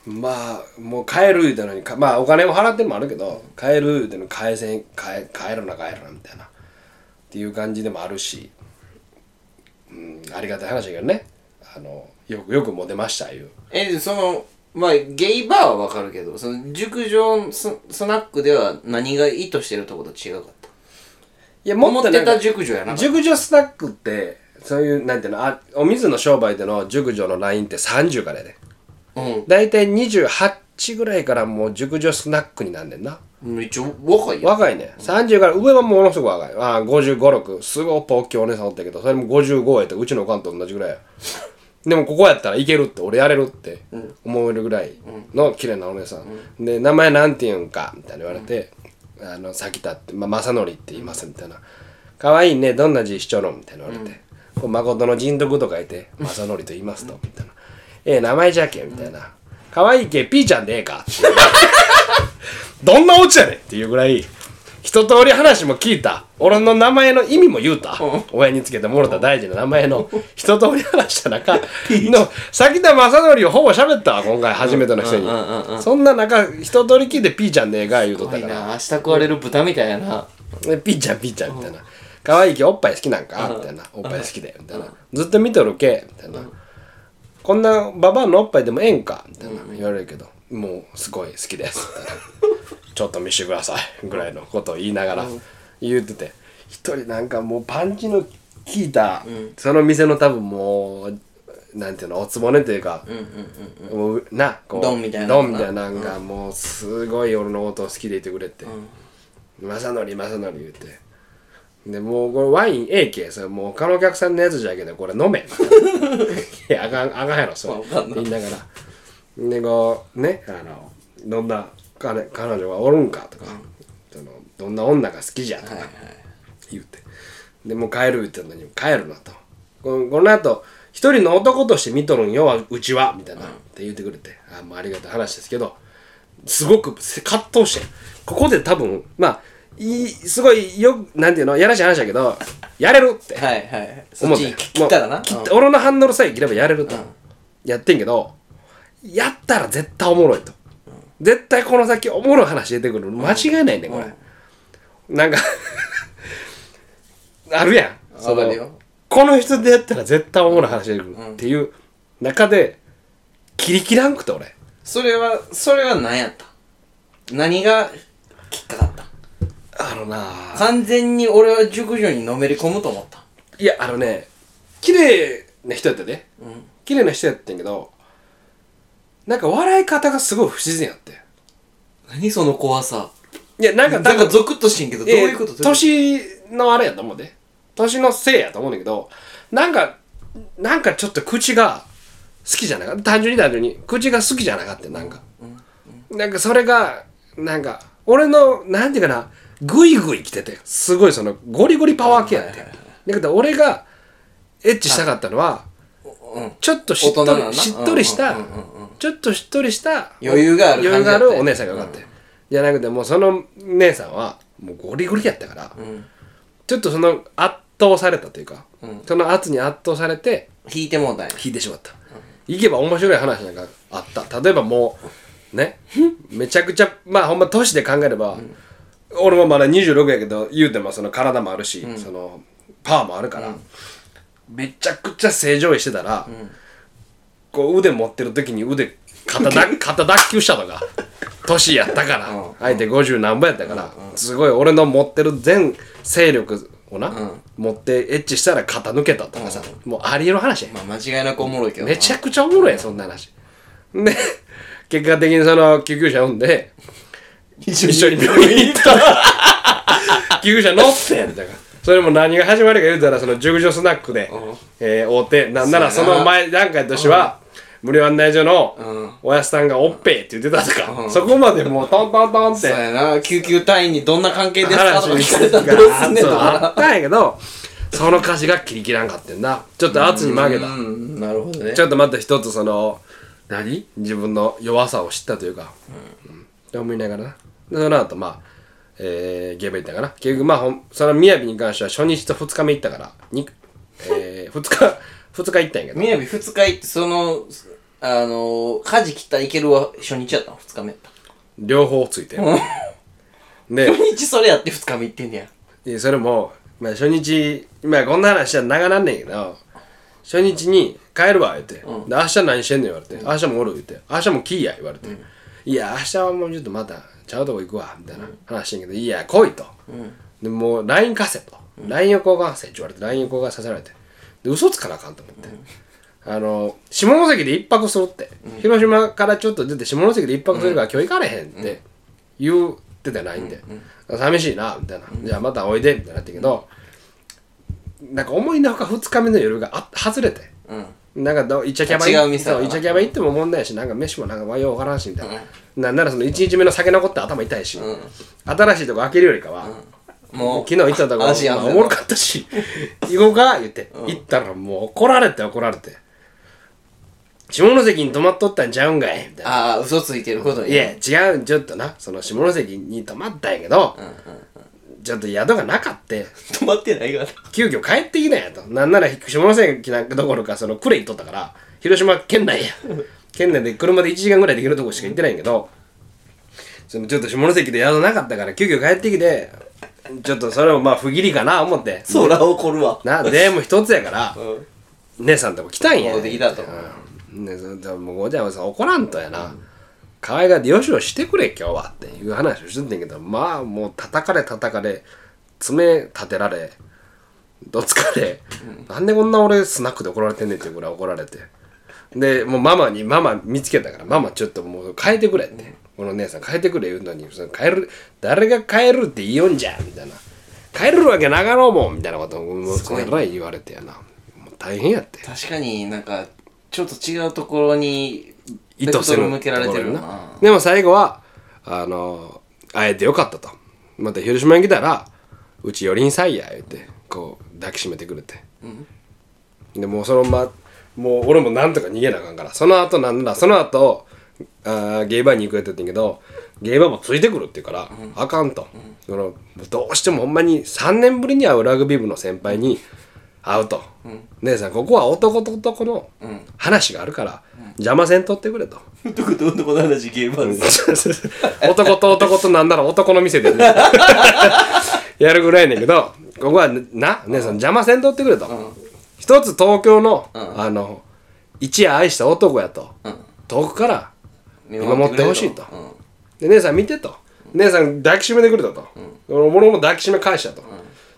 まあもう帰る言うたのにかまあお金を払ってもあるけど帰る言うてのに返せん帰帰るな帰るなみたいな。っていう感じでもあるし、うん、ありがたい話だけどね。あのよくよくモテましたいう。えそのまあゲイバーはわかるけどその熟女ススナックでは何が意図してるとこと違かった？いや思ってた熟女やな熟女スナックってそういうなんていうのあお水の商売での熟女のラインって30からやで。うん大体28ぐらいからもう熟女スナックになんねんな。めっちゃ若いやん。若いね。30から上はものすごく若い。ああ556すごいおっぱい大きいお姉さんおったけどそれも55やってうちのおかんと同じぐらいや。でもここやったらいけるって俺やれるって思えるぐらいの綺麗なお姉さん、で名前なんて言うんかみたいな言われて「あのさきたって、まあ、正則って言います」みたいな「かわいいね。どんな字しちょの?」みたいな言われて「こう誠の人徳と書いて正則と言いますと」みたいな「ええ名前じゃけ」みたいな「かわいいけピーちゃんでええか」どんなオチやねんっていうぐらい一通り話も聞いた。俺の名前の意味も言うた、親につけてもろた大事な名前の。一通り話した中 の崎田正則をほぼ喋ったわ今回初めての人に、そんな中一通り聞いてピーちゃんでええか言うとったから。な。明日食われる豚みたいやな。でピーちゃんピーちゃんみたいな「可愛いけおっぱい好きなんか?」みたいな「おっぱい好きで」みたいな「ずっと見とるけ」みたいな「こんなババアのおっぱいでもええんか?」みたいな言われるけど「もうすごい好きです」みたいな「ちょっと見してください」ぐらいのことを言いながら言うてて一人なんかもうパンチの効いたその店の多分もうなんていうのおつぼねというかもうなこうドンみたいなドンみたいななんかもうすごい俺のことを好きでいてくれて。正則正則言うてでもうこれワインええけそれもう他のお客さんのやつじゃけどこれ飲め。いやあかんあかんやろそれ。わかんない。言いながら。でこうねあのどんな彼彼女がおるんかとか、そのどんな女が好きじゃとかはいはい。言うて。でもう帰る言ってんのに帰るなと。このこの後一人の男として見とるんようちはみたいな、って言ってくれて。あもうありがたい話ですけどすごく葛藤して。ここで多分まあいいすごいよなんていうのやらしい話だけどやれるって。はいはい。そっ思ってち切ったらな。もう切って俺のハンドルさえ切ればやれると、やってんけどやったら絶対おもろいと、絶対この先おもろい話出てくる。間違いないねこれ、なんか あるやん。そのわかるよ。この人でやったら絶対おもろい話出てくるっていう中で切り切らんくて俺。それはそれは何やった？何があのな。完全に俺は熟女にのめり込むと思った。いやあのね綺麗な人やったで、綺麗な人やったんやけどなんか笑い方がすごい不自然やって。何その怖さ。いやなんかなんかゾクッとしてんけどどういうこと？えー年のあれやと思うで。年のせいやと思うんだけどなんかなんかちょっと口が好きじゃなかった。単純に単純に。口が好きじゃなかったなんか、なんかそれがなんか俺のなんていうかなグイグイ来ててすごいそのゴリゴリパワー系やって、だけど俺がエッチしたかったのはうん。ちょっとしっとりしっとりしたうんうんうんちょっとしっとりした余裕がある余裕があるお姉さんがよかったよじゃなくてもうその姉さんはもうゴリゴリやったから、ん。ちょっとその圧倒されたというか、その圧に圧倒されて引いてもうたんや。引いてしまった、行けば面白い話なんかあった。例えばもうね。めちゃくちゃまあほんま年で考えれば、俺もまだ26やけど言うてもその体もあるし、そのパワーもあるから、めちゃくちゃ正常位してたら、こう腕持ってる時に腕肩だ 肩脱臼したとか 年やったから、うん。相手50何ぼやったから、すごい俺の持ってる全勢力をな、持ってエッチしたら肩抜けたとかさ、もうありえる話や、まあ間違いなくおもろいけどな。めちゃくちゃおもろいやんそんな話。で結果的にその救急車呼んで一緒に病院行った。救急車乗ってんだから。それも何が始まるか言うたらその熟女スナックで、えー、会うてなんならその前段階としては、無料案内所のうんおやすさんがおっぺーって言ってたとか、そこまでもうトントントンって。そうやな。救急隊員にどんな関係ですかとか聞かれたらがどうすんね。んとそうあかったんやけどその歌詞が切り切らんかってんな。ちょっと圧に負けた。うん。なるほどね。ちょっとまた一つその何？自分の弱さを知ったというか、うん。って思いながらな。でその後まあえー、ゲーム行ったかな。結局まあその雅に関しては初日と2日目行ったからに、えー、2日 2日行ったんやけど。みやび二日行ってそのあの舵切ったらいけるは初日やったの？二日目やった両方ついて。で初日それやって二日目行ってんねや。でそれも、まあ、初日まあこんな話は長なんねんけど初日に帰るわ言って、で明日何してんの？言われて、明日もおる言って。明日も来いや言われて、いや明日はもうちょっとまたちゃうとこ行くわみたいな話してんけど、いや来いと、でもう LINE 貸せと、LINE を交換せって言われて LINE を交換させられて。で嘘つかなあかんと思って、あの下関で一泊するって、広島からちょっと出て下関で一泊するから今日行かれへんって言ってた LINE で、寂しいなみたいな、じゃあまたおいでみたいになったけどなんか思いのほか2日目の夜があ外れて。うんなんかどイチャキャバ違う店だな。そうイチャキャバ行っても問題やしなんか飯もなんかわようわからんしみたいな、なん。ならその1日目の酒残って頭痛いし、新しいとこ開けるよりかは、もう昨日行ったとこ、足やんねんまあおもろかったし 行こうか？言って、行ったらもう怒られて怒られて。下関に泊まっとったんちゃうんかい？みたいな。ああ嘘ついてることに。いや違うちょっとな。その下関に泊まったんやけど、ちょっと宿がなかって止まってないから。急遽帰ってきたんやと。なんなら下関なんかどころかその呉行っとったから広島県内や。県内で車で1時間ぐらいできるとこしか行ってないんやけどそのちょっと下関で宿なかったから急遽帰ってきてちょっとそれもまあ不義理かな思って。そら怒るわ。なでも一つやからうん。姉さんとこ来たんや。戻ってきたと。うん。ねももうごちゃごちゃ怒らんとやな、可愛がってよしよししてくれ今日はっていう話をしてんねんけどまあもう叩かれ叩かれ爪立てられどつかれ、なんでこんな俺スナックで怒られてんねんっていうぐらい怒られて。でもうママにママ見つけたからママちょっともう変えてくれって、この姉さん変えてくれ言うのにその変える誰が変えるって言いよんじゃんみたいな。変えるわけなかろうもんみたいなことをもうすごい言われてやな。もう大変やって。確かになんかちょっと違うところに意図するベクトル向けられてるところなにでも最後はあの会えてよかったと。また広島に来たらうち寄りんさいや言ってこう抱きしめてくれて、でもうそのままもう俺もなんとか逃げなあかんからその後なんだその後あーゲイバーに行くやって言ってんけどゲイバーもついてくるって言うから、あかんと、そのどうしてもほんまに3年ぶりに会うラグビー部の先輩に会うと、姉さんここは男と男の話があるから、邪魔せんとってくれと。男と男の話ゲームです 男と男となんなら男の店でね。やるぐらいやねんけどここはな姉さん邪魔せんとってくれと、一つ東京の、あの一夜愛した男やと、遠くから見守ってほしいと、で姉さん見てと。姉さん抱きしめてくれたと、俺も抱きしめ返したと、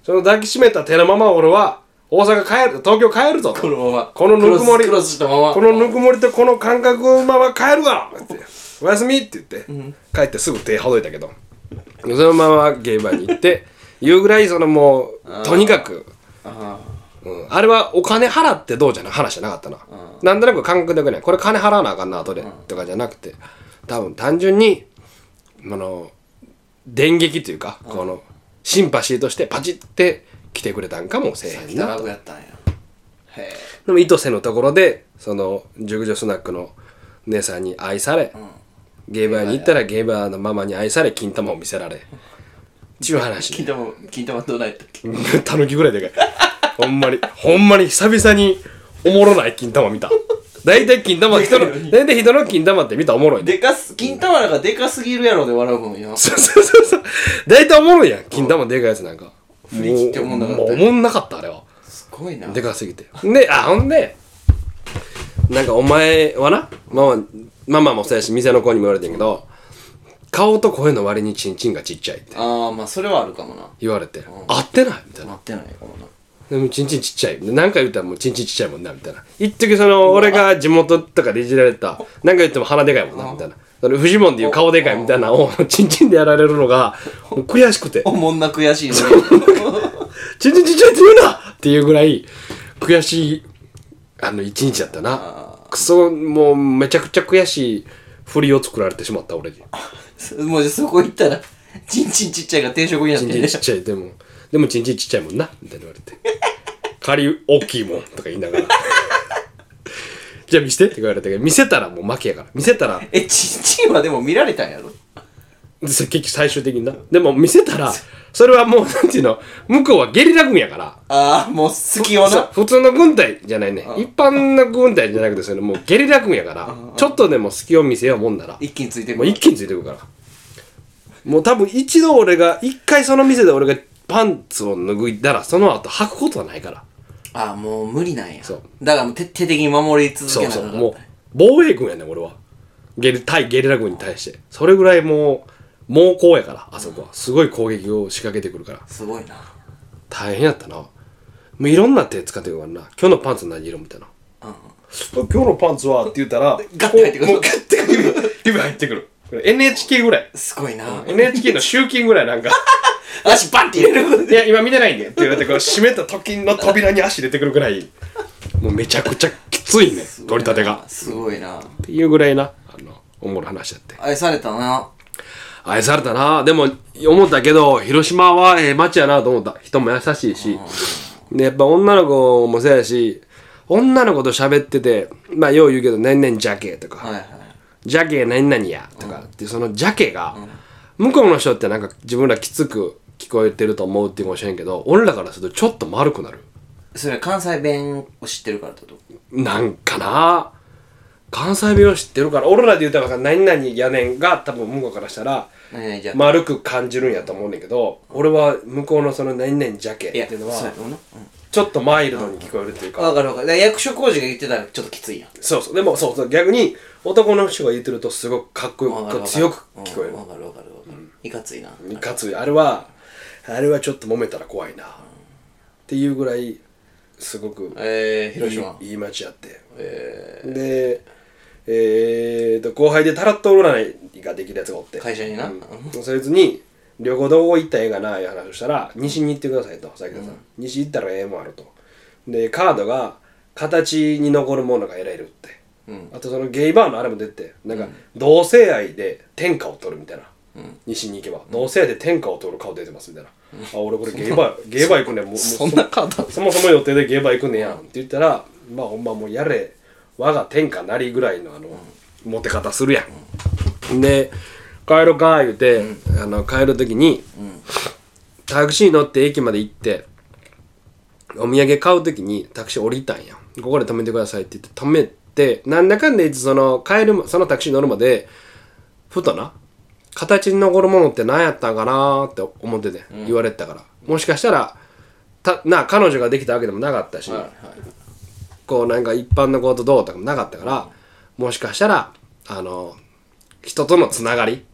その抱きしめた手のまま俺は大阪帰る東京帰るぞ。とこのままこのぬくもり。クロスしたまま。このぬくもりとこの感覚のまま帰るからっておやすみって言って、帰ってすぐ手ほどいたけど。そのままゲーバーに行って 言うぐらいそのもうとにかく。あうん、あれはお金払ってどうじゃない話じゃなかったな、なんとなく感覚でねこれ金払わなあかんな後で、とかじゃなくて多分単純にあの電撃というか、このシンパシーとしてパチって来てくれたんかもせえへん北なと。やったんや。へでも意図せぬところでその熟女スナックの姉さんに愛され、ゲーバーに行ったらゲーバーのママに愛され金玉を見せられ。ちゅう話え金玉金玉どうなったっけ？たぬきぐらいでかい。ほんまにほんまに久々におもろない金玉見た。大体金玉人の 大体人の金玉って見たらおもろいででかす金玉なんかでかすぎるやろで笑うもんやそうそうそうそう。大体おもろいやん金玉でかいやつなんか振り切っておもんなかったもうおもんなかったあれは。すごいな。でかすぎて。であほんでなんかお前はなママママもそうやし店の子にも言われてんけど顔と声の割にチンチンがちっちゃいってああまあそれはあるかもな。言われて。合ってないみたいな。なってないかもな。でもチンチンちっちゃい。で何回言ったらもうチンチンちっちゃいもんなみたいな。一時その俺が地元とかでいじられた。何回言っても鼻でかいもんなみたいなそれフジモンでいう顔でかいみたいなのをチンチンでやられるのが悔しくて。おもんな悔しいのチンチンちっちゃいって言うな！っていうぐらい悔しいあの一日だったな。クソもうめちゃくちゃ悔しい振りを作られてしまった俺に。に もうそこ行ったらチンチンちっちゃいが定食になってるチンチンちっちゃい。でもでもチンチンちっちゃいもんなみたいに言われて。仮大きいもんとか言いながらじゃあ見せてって言われたけど見せたらもう負けやから。見せたら。えチンチンはでも見られたんやろ？で結局最終的にな。でも見せたらそれはもうなんていうの？向こうはゲリラ軍やから。ああもう好きよそうな普通の軍隊じゃないね。一般の軍隊じゃなくてそれもうゲリラ軍やから。ちょっとでも隙を見せようもんなら。一気についてくる。もう一気についてくるから。もう多分一度俺が一回その店で俺がパンツを脱いだらその後履くことはないからああもう無理なんや。そう。だからもう徹底的に守り続そうけながらそうもう防衛軍やねん俺は。ゲリ対ゲリラ軍に対して。それぐらいもう猛攻やからあそこは。すごい攻撃を仕掛けてくるから。すごいな。大変やったな。もういろんな手使ってくるからな。今日のパンツ何色みたいな。今日のパンツはって言ったらガッて入ってくる。もうガッて指指入ってくる NHK ぐらい。すごいな。NHK の集金ぐらいなんか。足バンって入れる。いや今見てないんで。って言われてこう閉めた時の扉に足入れてくるぐらい。もうめちゃくちゃきついね取り立てが。すごいな。っていうぐらいなあのおもろい話やって。愛されたな。愛されたな。でも思ったけど広島はええ街やなと思った。人も優しいし。でやっぱ女の子もそうやし女の子と喋っててまあよう言うけど「何々ジャケ」とか。はいはい「ジャケ何々や」とかってそのジャケが向こうの人ってなんか自分らきつく聞こえてると思うっていうかもしれんけど俺らからするとちょっと丸くなる。それ関西弁を知ってるからってこと？なんかな関西弁を知ってるから俺らで言うたら何々やねんが多分向こうからしたら丸く感じるんやと思うねんけど俺は向こうのその何々ジャケっていうのはちょっとマイルドに聞こえるっていうか。わかるわかる。役所工事が言ってたらちょっときついやん。そうそう。でもそうそう。逆に男の人が言ってるとすごくかっこよく強く聞こえる。うんわかるわかるわかる。いかついな。いかつあれはあれはちょっと揉めたら怖いな。っていうぐらいすごくえー、広島。いいいい街やって。えでえー、と後輩でタラット占いができるやつがおって。会社にな。うん。そいつに旅行どこ行ったらええかないう話をしたら西に行ってくださいと崎田さん、西行ったらええもんあると。でカードが形に残るものが得られるって、うん。あとそのゲイバーのあれも出てなんか同性愛で天下を取るみたいな、西に行けば。同性愛で天下を取る顔出てますみたいな、あ俺これゲイバーゲイバー行くねん。もうもうそんなカード？そもそも予定でゲーバー行くねやんって言ったら、まあほんまもうやれ我が天下なりぐらいのあの、モテ方するやん、で帰ろか言うて、あの帰る時に、タクシー乗って駅まで行ってお土産買う時にタクシー降りたんや。ここで止めてくださいって言って止めてなんだかんだいつその帰るそのタクシー乗るまでふとな形に残るものって何やったんかなって思ってて、言われてたから。もしかしたらたな彼女ができたわけでもなかったし、はいはい。こうなんか一般のことどうとかもなかったから、もしかしたらあの人とのつながり、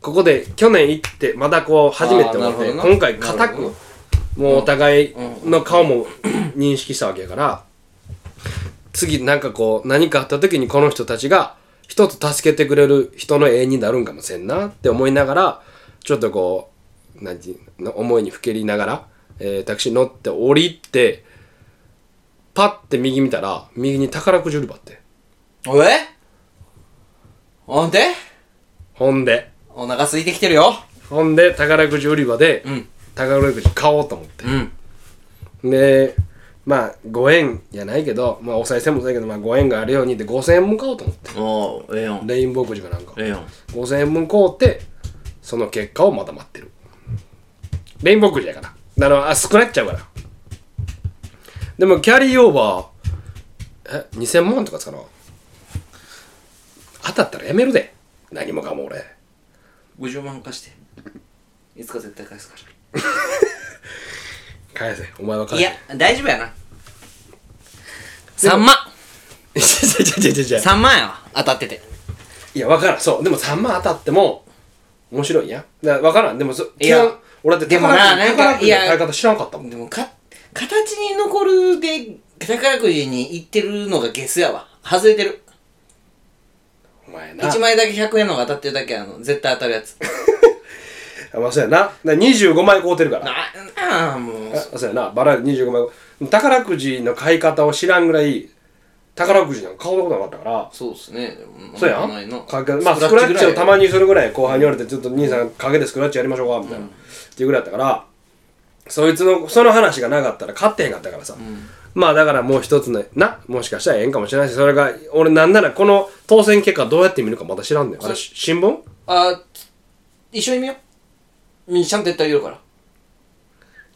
ここで去年行ってまだこう初めて思って今回固くもうお互いの顔も 認識したわけやから次なんかこう何かあった時にこの人たちが一つ助けてくれる人の縁になるんかもしれんなって思いながらちょっとこう何思いにふけりながら、えータクシー乗って降りてパッて右見たら右に宝くじ売り場って。おえ？ほんで？ほんで。お腹空いてきてるよ。ほんで宝くじ売り場で、ん。宝くじ買おうと思って。うん。でまあ5円やないけどまあお賽銭もそうやけど、まあ、5円があるようにで5000円分買おうと思って。おーええやん。レインボーくじかなんか。ええやん。5000円分買うてその結果をまだ待ってる。レインボーくじやから。だからあ少なっちゃうからでもキャリーオーバーえ2000万とかつかな？当たったらやめるで。何もかも俺。50万貸して。いつか絶対返すか 返せ。お前は返せ。らいや大丈夫やな。3万。いやいやいやいやいや。3万やわ。当たってて。いや、わからん。そう。でも3万当たっても、面白いんや。だからわからん。でもそ、いや。俺だってでもな宝くじのいや買い方知らんかったもん。でもか形に残るで宝くじに行ってるのがゲスやわ外れてるお前な。1枚だけ100円のが当たってるだけあの絶対当たるやつ あ、まあ、そうやな。だから25枚買うてるから。なあもうあそうやな。バラで25枚。宝くじの買い方を知らんぐらい、宝くじなんか買うことなかったから。そうっすねそうやんないなかけまあ、スクラッチをたまにするぐらい後輩に言われて、ちょっと兄さん、陰でスクラッチやりましょうか、みたいな。っていうぐらいだったから、そいつの、その話がなかったら勝ってへんかったからさ。まあだからもう一つね、な、もしかしたらええんかもしれない。し、それが、俺なんならこの当選結果どうやって見るかまだ知らんねん。あれ、し新聞？あ一緒に見よう。みちゃんと言ってあげるから。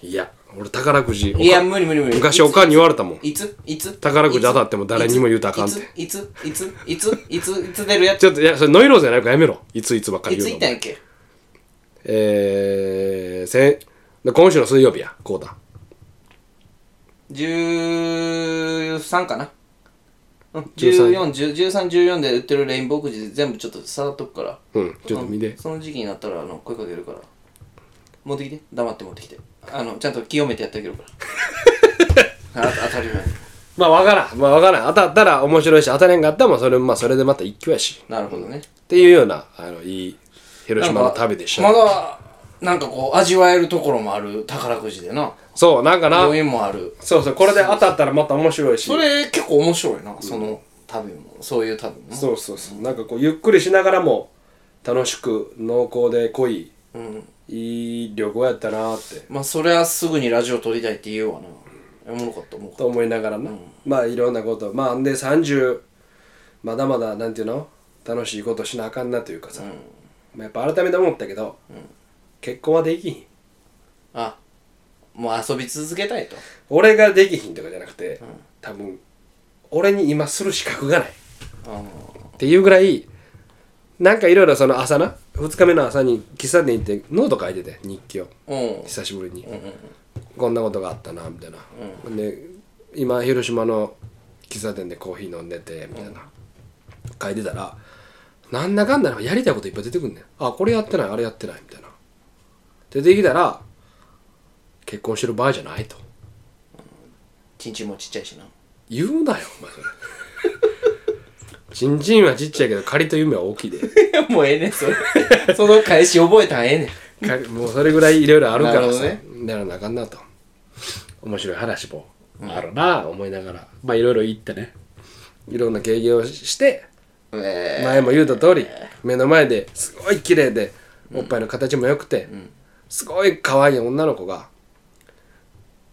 いや、俺宝くじ、いや無理無理無理。昔おかんに言われたもん。いつ？いつ？宝くじ当たっても誰にも言うたらあかんって。いつ？いつ？いつ？いつ？いつ？いつ？出るやつ？ちょっと、いや、それノイローじゃないからやめろ。いついつばっかりいつ言うの。行ったんやっけ？えー、せん、で今週の水曜日や、こうだ。13かなうん13 141314で売ってるレインボーくじ全部ちょっと触っとくからうん、ちょっと見て。その時期になったらあの声かけるから持ってきて黙って持ってきてあのちゃんと清めてやってあげるから あ当たり前まあわからん。まあわからん。当たったら面白いし、当たれんかったらまあそれ、まあそれでまた一挙やし。なるほどねっていうような、あの、いい広島の旅でした。まだなんかこう味わえるところもある宝くじでな。そう、なんかな、余韻もある。そうそう、これで当たったらまた面白いし。それ結構面白いなその旅もそういう旅もなそうそうそう。なんかこう、ゆっくりしながらも、楽しく、濃厚で濃い、うん。いい旅行やったなーって。まあそれはすぐにラジオ撮りたいって言うわな。おもろかった思うかと思いながらな、まあいろんなこと。まあで30まだまだなんていうの？楽しいことしなあかんなというかさ、まあ、やっぱ改めて思ったけど、結婚はできひん。あもう遊び続けたいと。俺ができひんとかじゃなくて、多分俺に今する資格がない。あっていうぐらいなんかいろいろその朝な2日目の朝に喫茶店行ってノート書いてて日記を。久しぶりに、こんなことがあったなみたいな、で今広島の喫茶店でコーヒー飲んでてみたいな、書いてたらなんだかんだやりたいこといっぱい出てくんねん。あこれやってないあれやってないみたいな出てきたら結婚してる場合じゃないと。ちんちんもちっちゃいしな。言うなよお前。そ れちんちんはちっちゃいけど仮と夢は大きいで。もうええねんそれ。その返し覚えたんええねん。かもうそれぐらいいろいろあるからさ。なね。やらなあかんなと。面白い話もあるな思いながら、まあいろいろ言ってね。いろんな経験をしてえ前も言うた通り目の前ですごい綺麗でおっぱいの形も良くて、すごい可愛い女の子が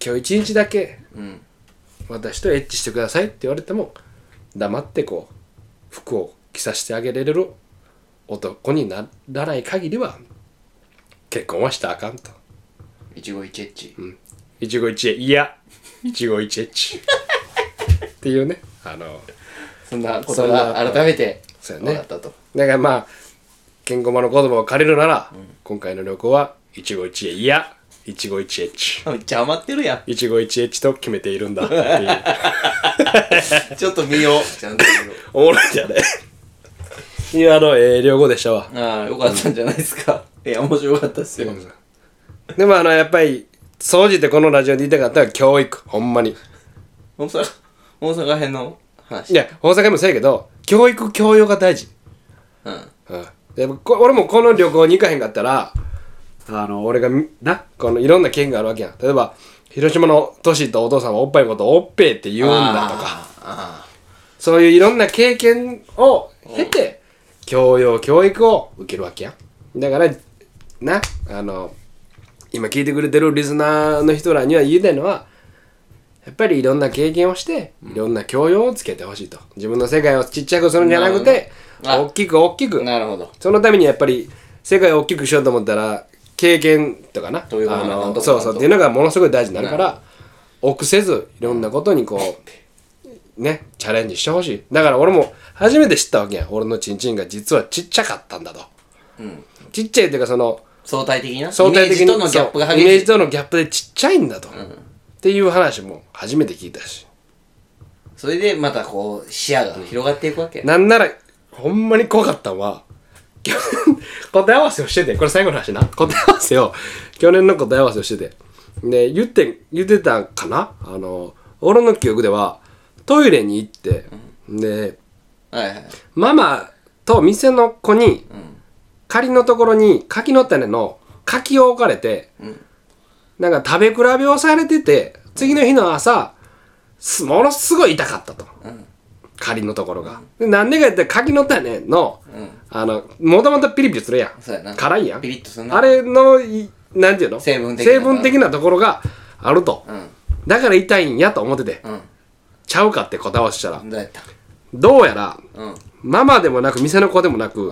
今日一日だけん。私とエッチしてくださいって言われても黙ってこう服を着させてあげれる男にならない限りは結婚はしたらあかんと。一期一会。っち一期一会。いや。一期一会。っていうね。あのそんなことが改めてそうやね。ったと。だからまあケンコマの言葉を借りるなら、今回の旅行は一期一会。いや一期一会。めっちゃ余ってるやん。一期一会と決めているんだ。ってい。うちょっと見よう。ちゃんと見よおもろいじゃね。いやあのええ旅行でしたわ。うああよかったんじゃないですか。いや面白かったっすよ。でもあのやっぱり総じてこのラジオで言いたかったのは教育。ほんまに。大阪大阪編の話。いや大阪もそうやけど教育教養が大事。うん。うん。でこ俺もこの旅行に行かへんかったらあの俺がみなこのいろんな県があるわけやん。例えば広島のトシとお父さんはおっぱいのことをおっぺーって言うんだとか。あそういういろんな経験を経て教養教育を受けるわけやん。だからなあの今聞いてくれてるリスナーの人らには言いたいのはやっぱりいろんな経験をしていろんな教養をつけてほしいと。自分の世界をちっちゃくするんじゃなくて大きく大きく。あなるほど。そのためにやっぱり世界を大きくしようと思ったら経験とかな。そうそうっていうのがものすごい大事になるから臆せずいろんなことにこうねチャレンジしてほしい。だから俺も初めて知ったわけや俺のチンチンが実はちっちゃかったんだと、ちっちゃいっていうかその相対的な？相対的にイメージとのギャップがそうイメー激しいジとのギャップでちっちゃいんだと、っていう話も初めて聞いたし。それでまたこう視野が広がっていくわけ。なんならほんまに怖かったのは去年答え合わせをしててこれ最後の話な。答え合わせを去年の答え合わせをしてて。で言って言ってたかな？あの俺の記憶ではトイレに行って、ではいはいママと店の子に、仮のところに柿の種の柿を置かれて、なんか食べ比べをされてて次の日の朝すものすごい痛かったと、仮のところが、でなんでかって柿の種の、あのもともとピリピリするやん。そうやな。辛いやん。ピリッとするな。あれのいなんていうの？成分的な成分的なところがあると、うん。だから痛いんやと思ってて、うん。ちゃうかって答え合わせしたら。どうやった？どうやらうん。ママでもなく店の子でもなく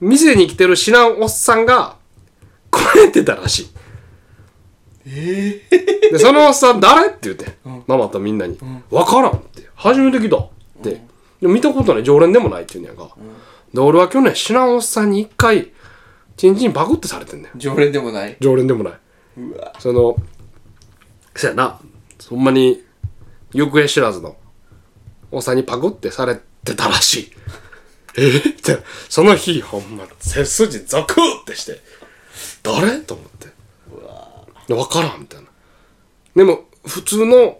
店に来てる知らんおっさんがこれてたらしい。でそのおっさん誰？って言って、ママとみんなに「分からん」って「初めて来た」で見たことない常連でもないって言うんやんか、で俺は去年知らんおっさんに一回チンチンパクってされてんねん常連でもない。常連でもない。うわ。そのそやな。ほんまに行方知らずのおっさんにパクってされてたらしい。え？って。その日ほんま背筋ゾクってして誰？と思って。で分からんみたいな。でも普通の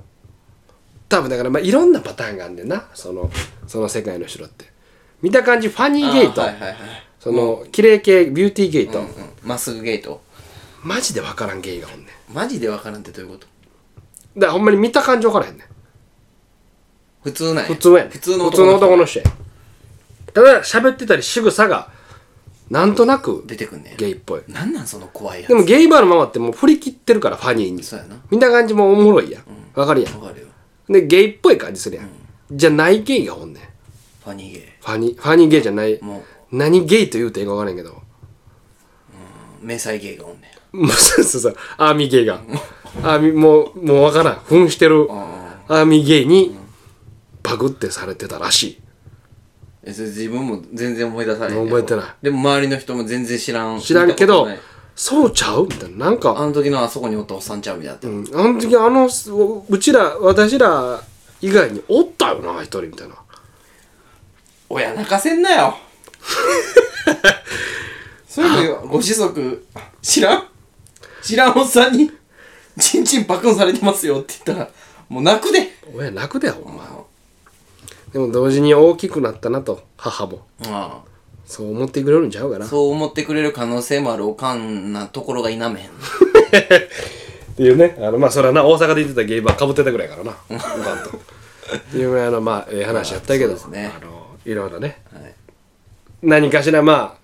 多分だからまあいろんなパターンがあんねんな。そのその世界の人って。見た感じファニーゲート、あはいはいはい。その綺麗系ビューティーゲート、うんうん。まっすぐゲート。マジで分からんゲイがおんねん。マジでわからんってどういうこと？らほんまに見た感じ分からへんねん。普通なんや。普通やねん。普通の普通の男のの人や。ただ喋ってたり仕草がなんとなく出てくんねんゲイっぽい。なんなんその怖いやつ。でもゲイバーのママってもう振り切ってるからファニーに。そうやな。見た感じもおもろいやん。わかるやん。わかるよでゲイっぽい感じするやん。じゃないゲイがおんねん。ファニーゲファニーファニーゲイじゃない。ーも何ゲイと言うていいか分からんけど。う迷彩ゲーがおんねん。もうそうそうそう。アーミーゲイが。アーミーもうもう分からん。扮してるあアーミーゲイにパクってされてたらしい。えそれ自分も全然思い出されへんねん覚えてない。でも周りの人も全然知らん。知らんけど見たことないそうちゃう？みたいな。なんかあの時のあそこにおったおっさんちゃうみたいなって、うん。あの時あのうちら私ら以外におったよな一人みたいな。親泣かせんなよ。そういうのご子息知らん？知らんおっさんに？チンチンパクンされてますよって言ったらもう泣くで。親泣くでほんま。でも同時に大きくなったなと母も。あそう思ってくれるんちゃうかな。あそう思ってくれる可能性もあるおかんなところが否めへん。っていうね。あのまあそれはな大阪で言ってたゲイバーかぶってたぐらいからな。おかんと。いうあのまあええ話やったけど。そうですね。あのいろいろね。はい。何かしらまあ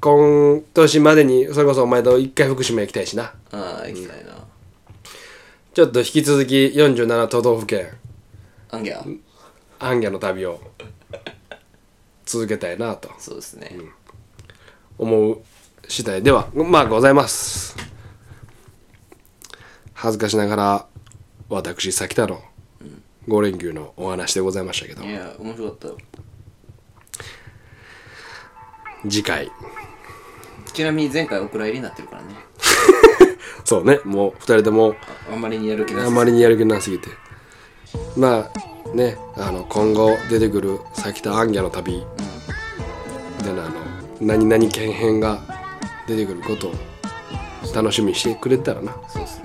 今年までにそれこそお前と一回福島行きたいしな。ああ行きたいな、ちょっと引き続き47都道府県。アンギャ。アンギャの旅を続けたいなと。そうですね、思う次第ではまあございます。恥ずかしながら私さきたの5連休のお話でございましたけど。いや面白かったよ。次回。ちなみに前回お蔵入りになってるからね。そうね。もう2人ともあまりにやる気なさあまりにやる気なすぎて。まあねあの今後出てくるさきたアンギャの旅でのあの何々県編が出てくることを楽しみにしてくれたらな。そうっすね。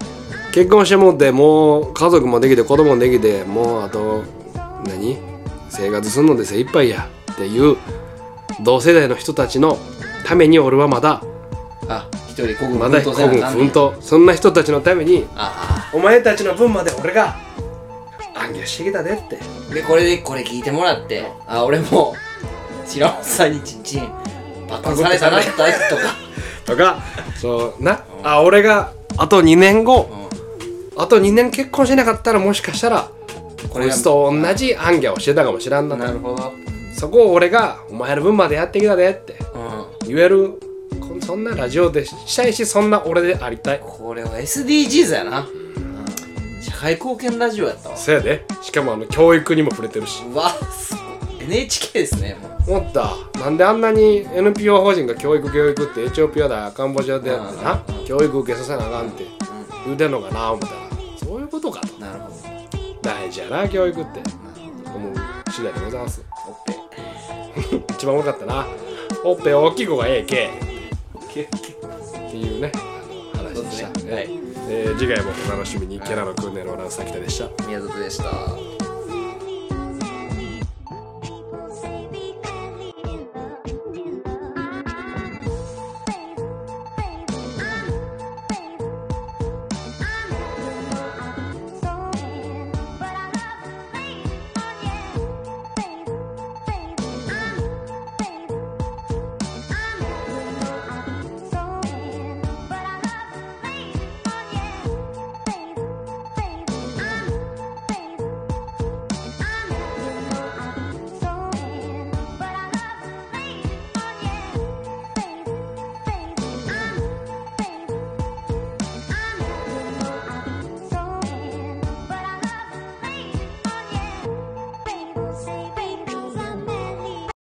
結婚してもってもう家族もできて子供もできてもうあと何？生活するので精一杯や。っていう同世代の人たちのために俺はまだあ一人孤軍まだ孤軍奮闘せなあかんね。奮闘。そんな人たちのためにあ。お前たちの分まで俺が暗記してきたでって。あでこれでこれ聞いてもらってあ俺も白本さんにちんちんバカされたなったとか。とかそうな。あ俺があと2年後あと2年結婚しなかったらもしかしたらこいつと同じ暗記をしてたかもしらんなと。なるほど。そこを俺がお前の分までやってきたでってうん。言えるそんなラジオでしたいしそんな俺でありたい。これは SDGs やな、うん社会貢献ラジオやったわ。せやで。しかもあの教育にも触れてるし。うわすごい。NHK ですねもう。思った。なんであんなに NPO 法人が教育教育ってエチオピアだカンボジアでやってな教育受けさせなあかんって。言うてんのかな思ったら。そういうことかと。なるほど。大事やな教育って。思う次第でございます。おっぺ一番多かったな。ほっぺ大きい子がええけっていうね話でした、ね。はいえー次回もお楽しみに。ケラの訓練のランサキタでした。宮里でした。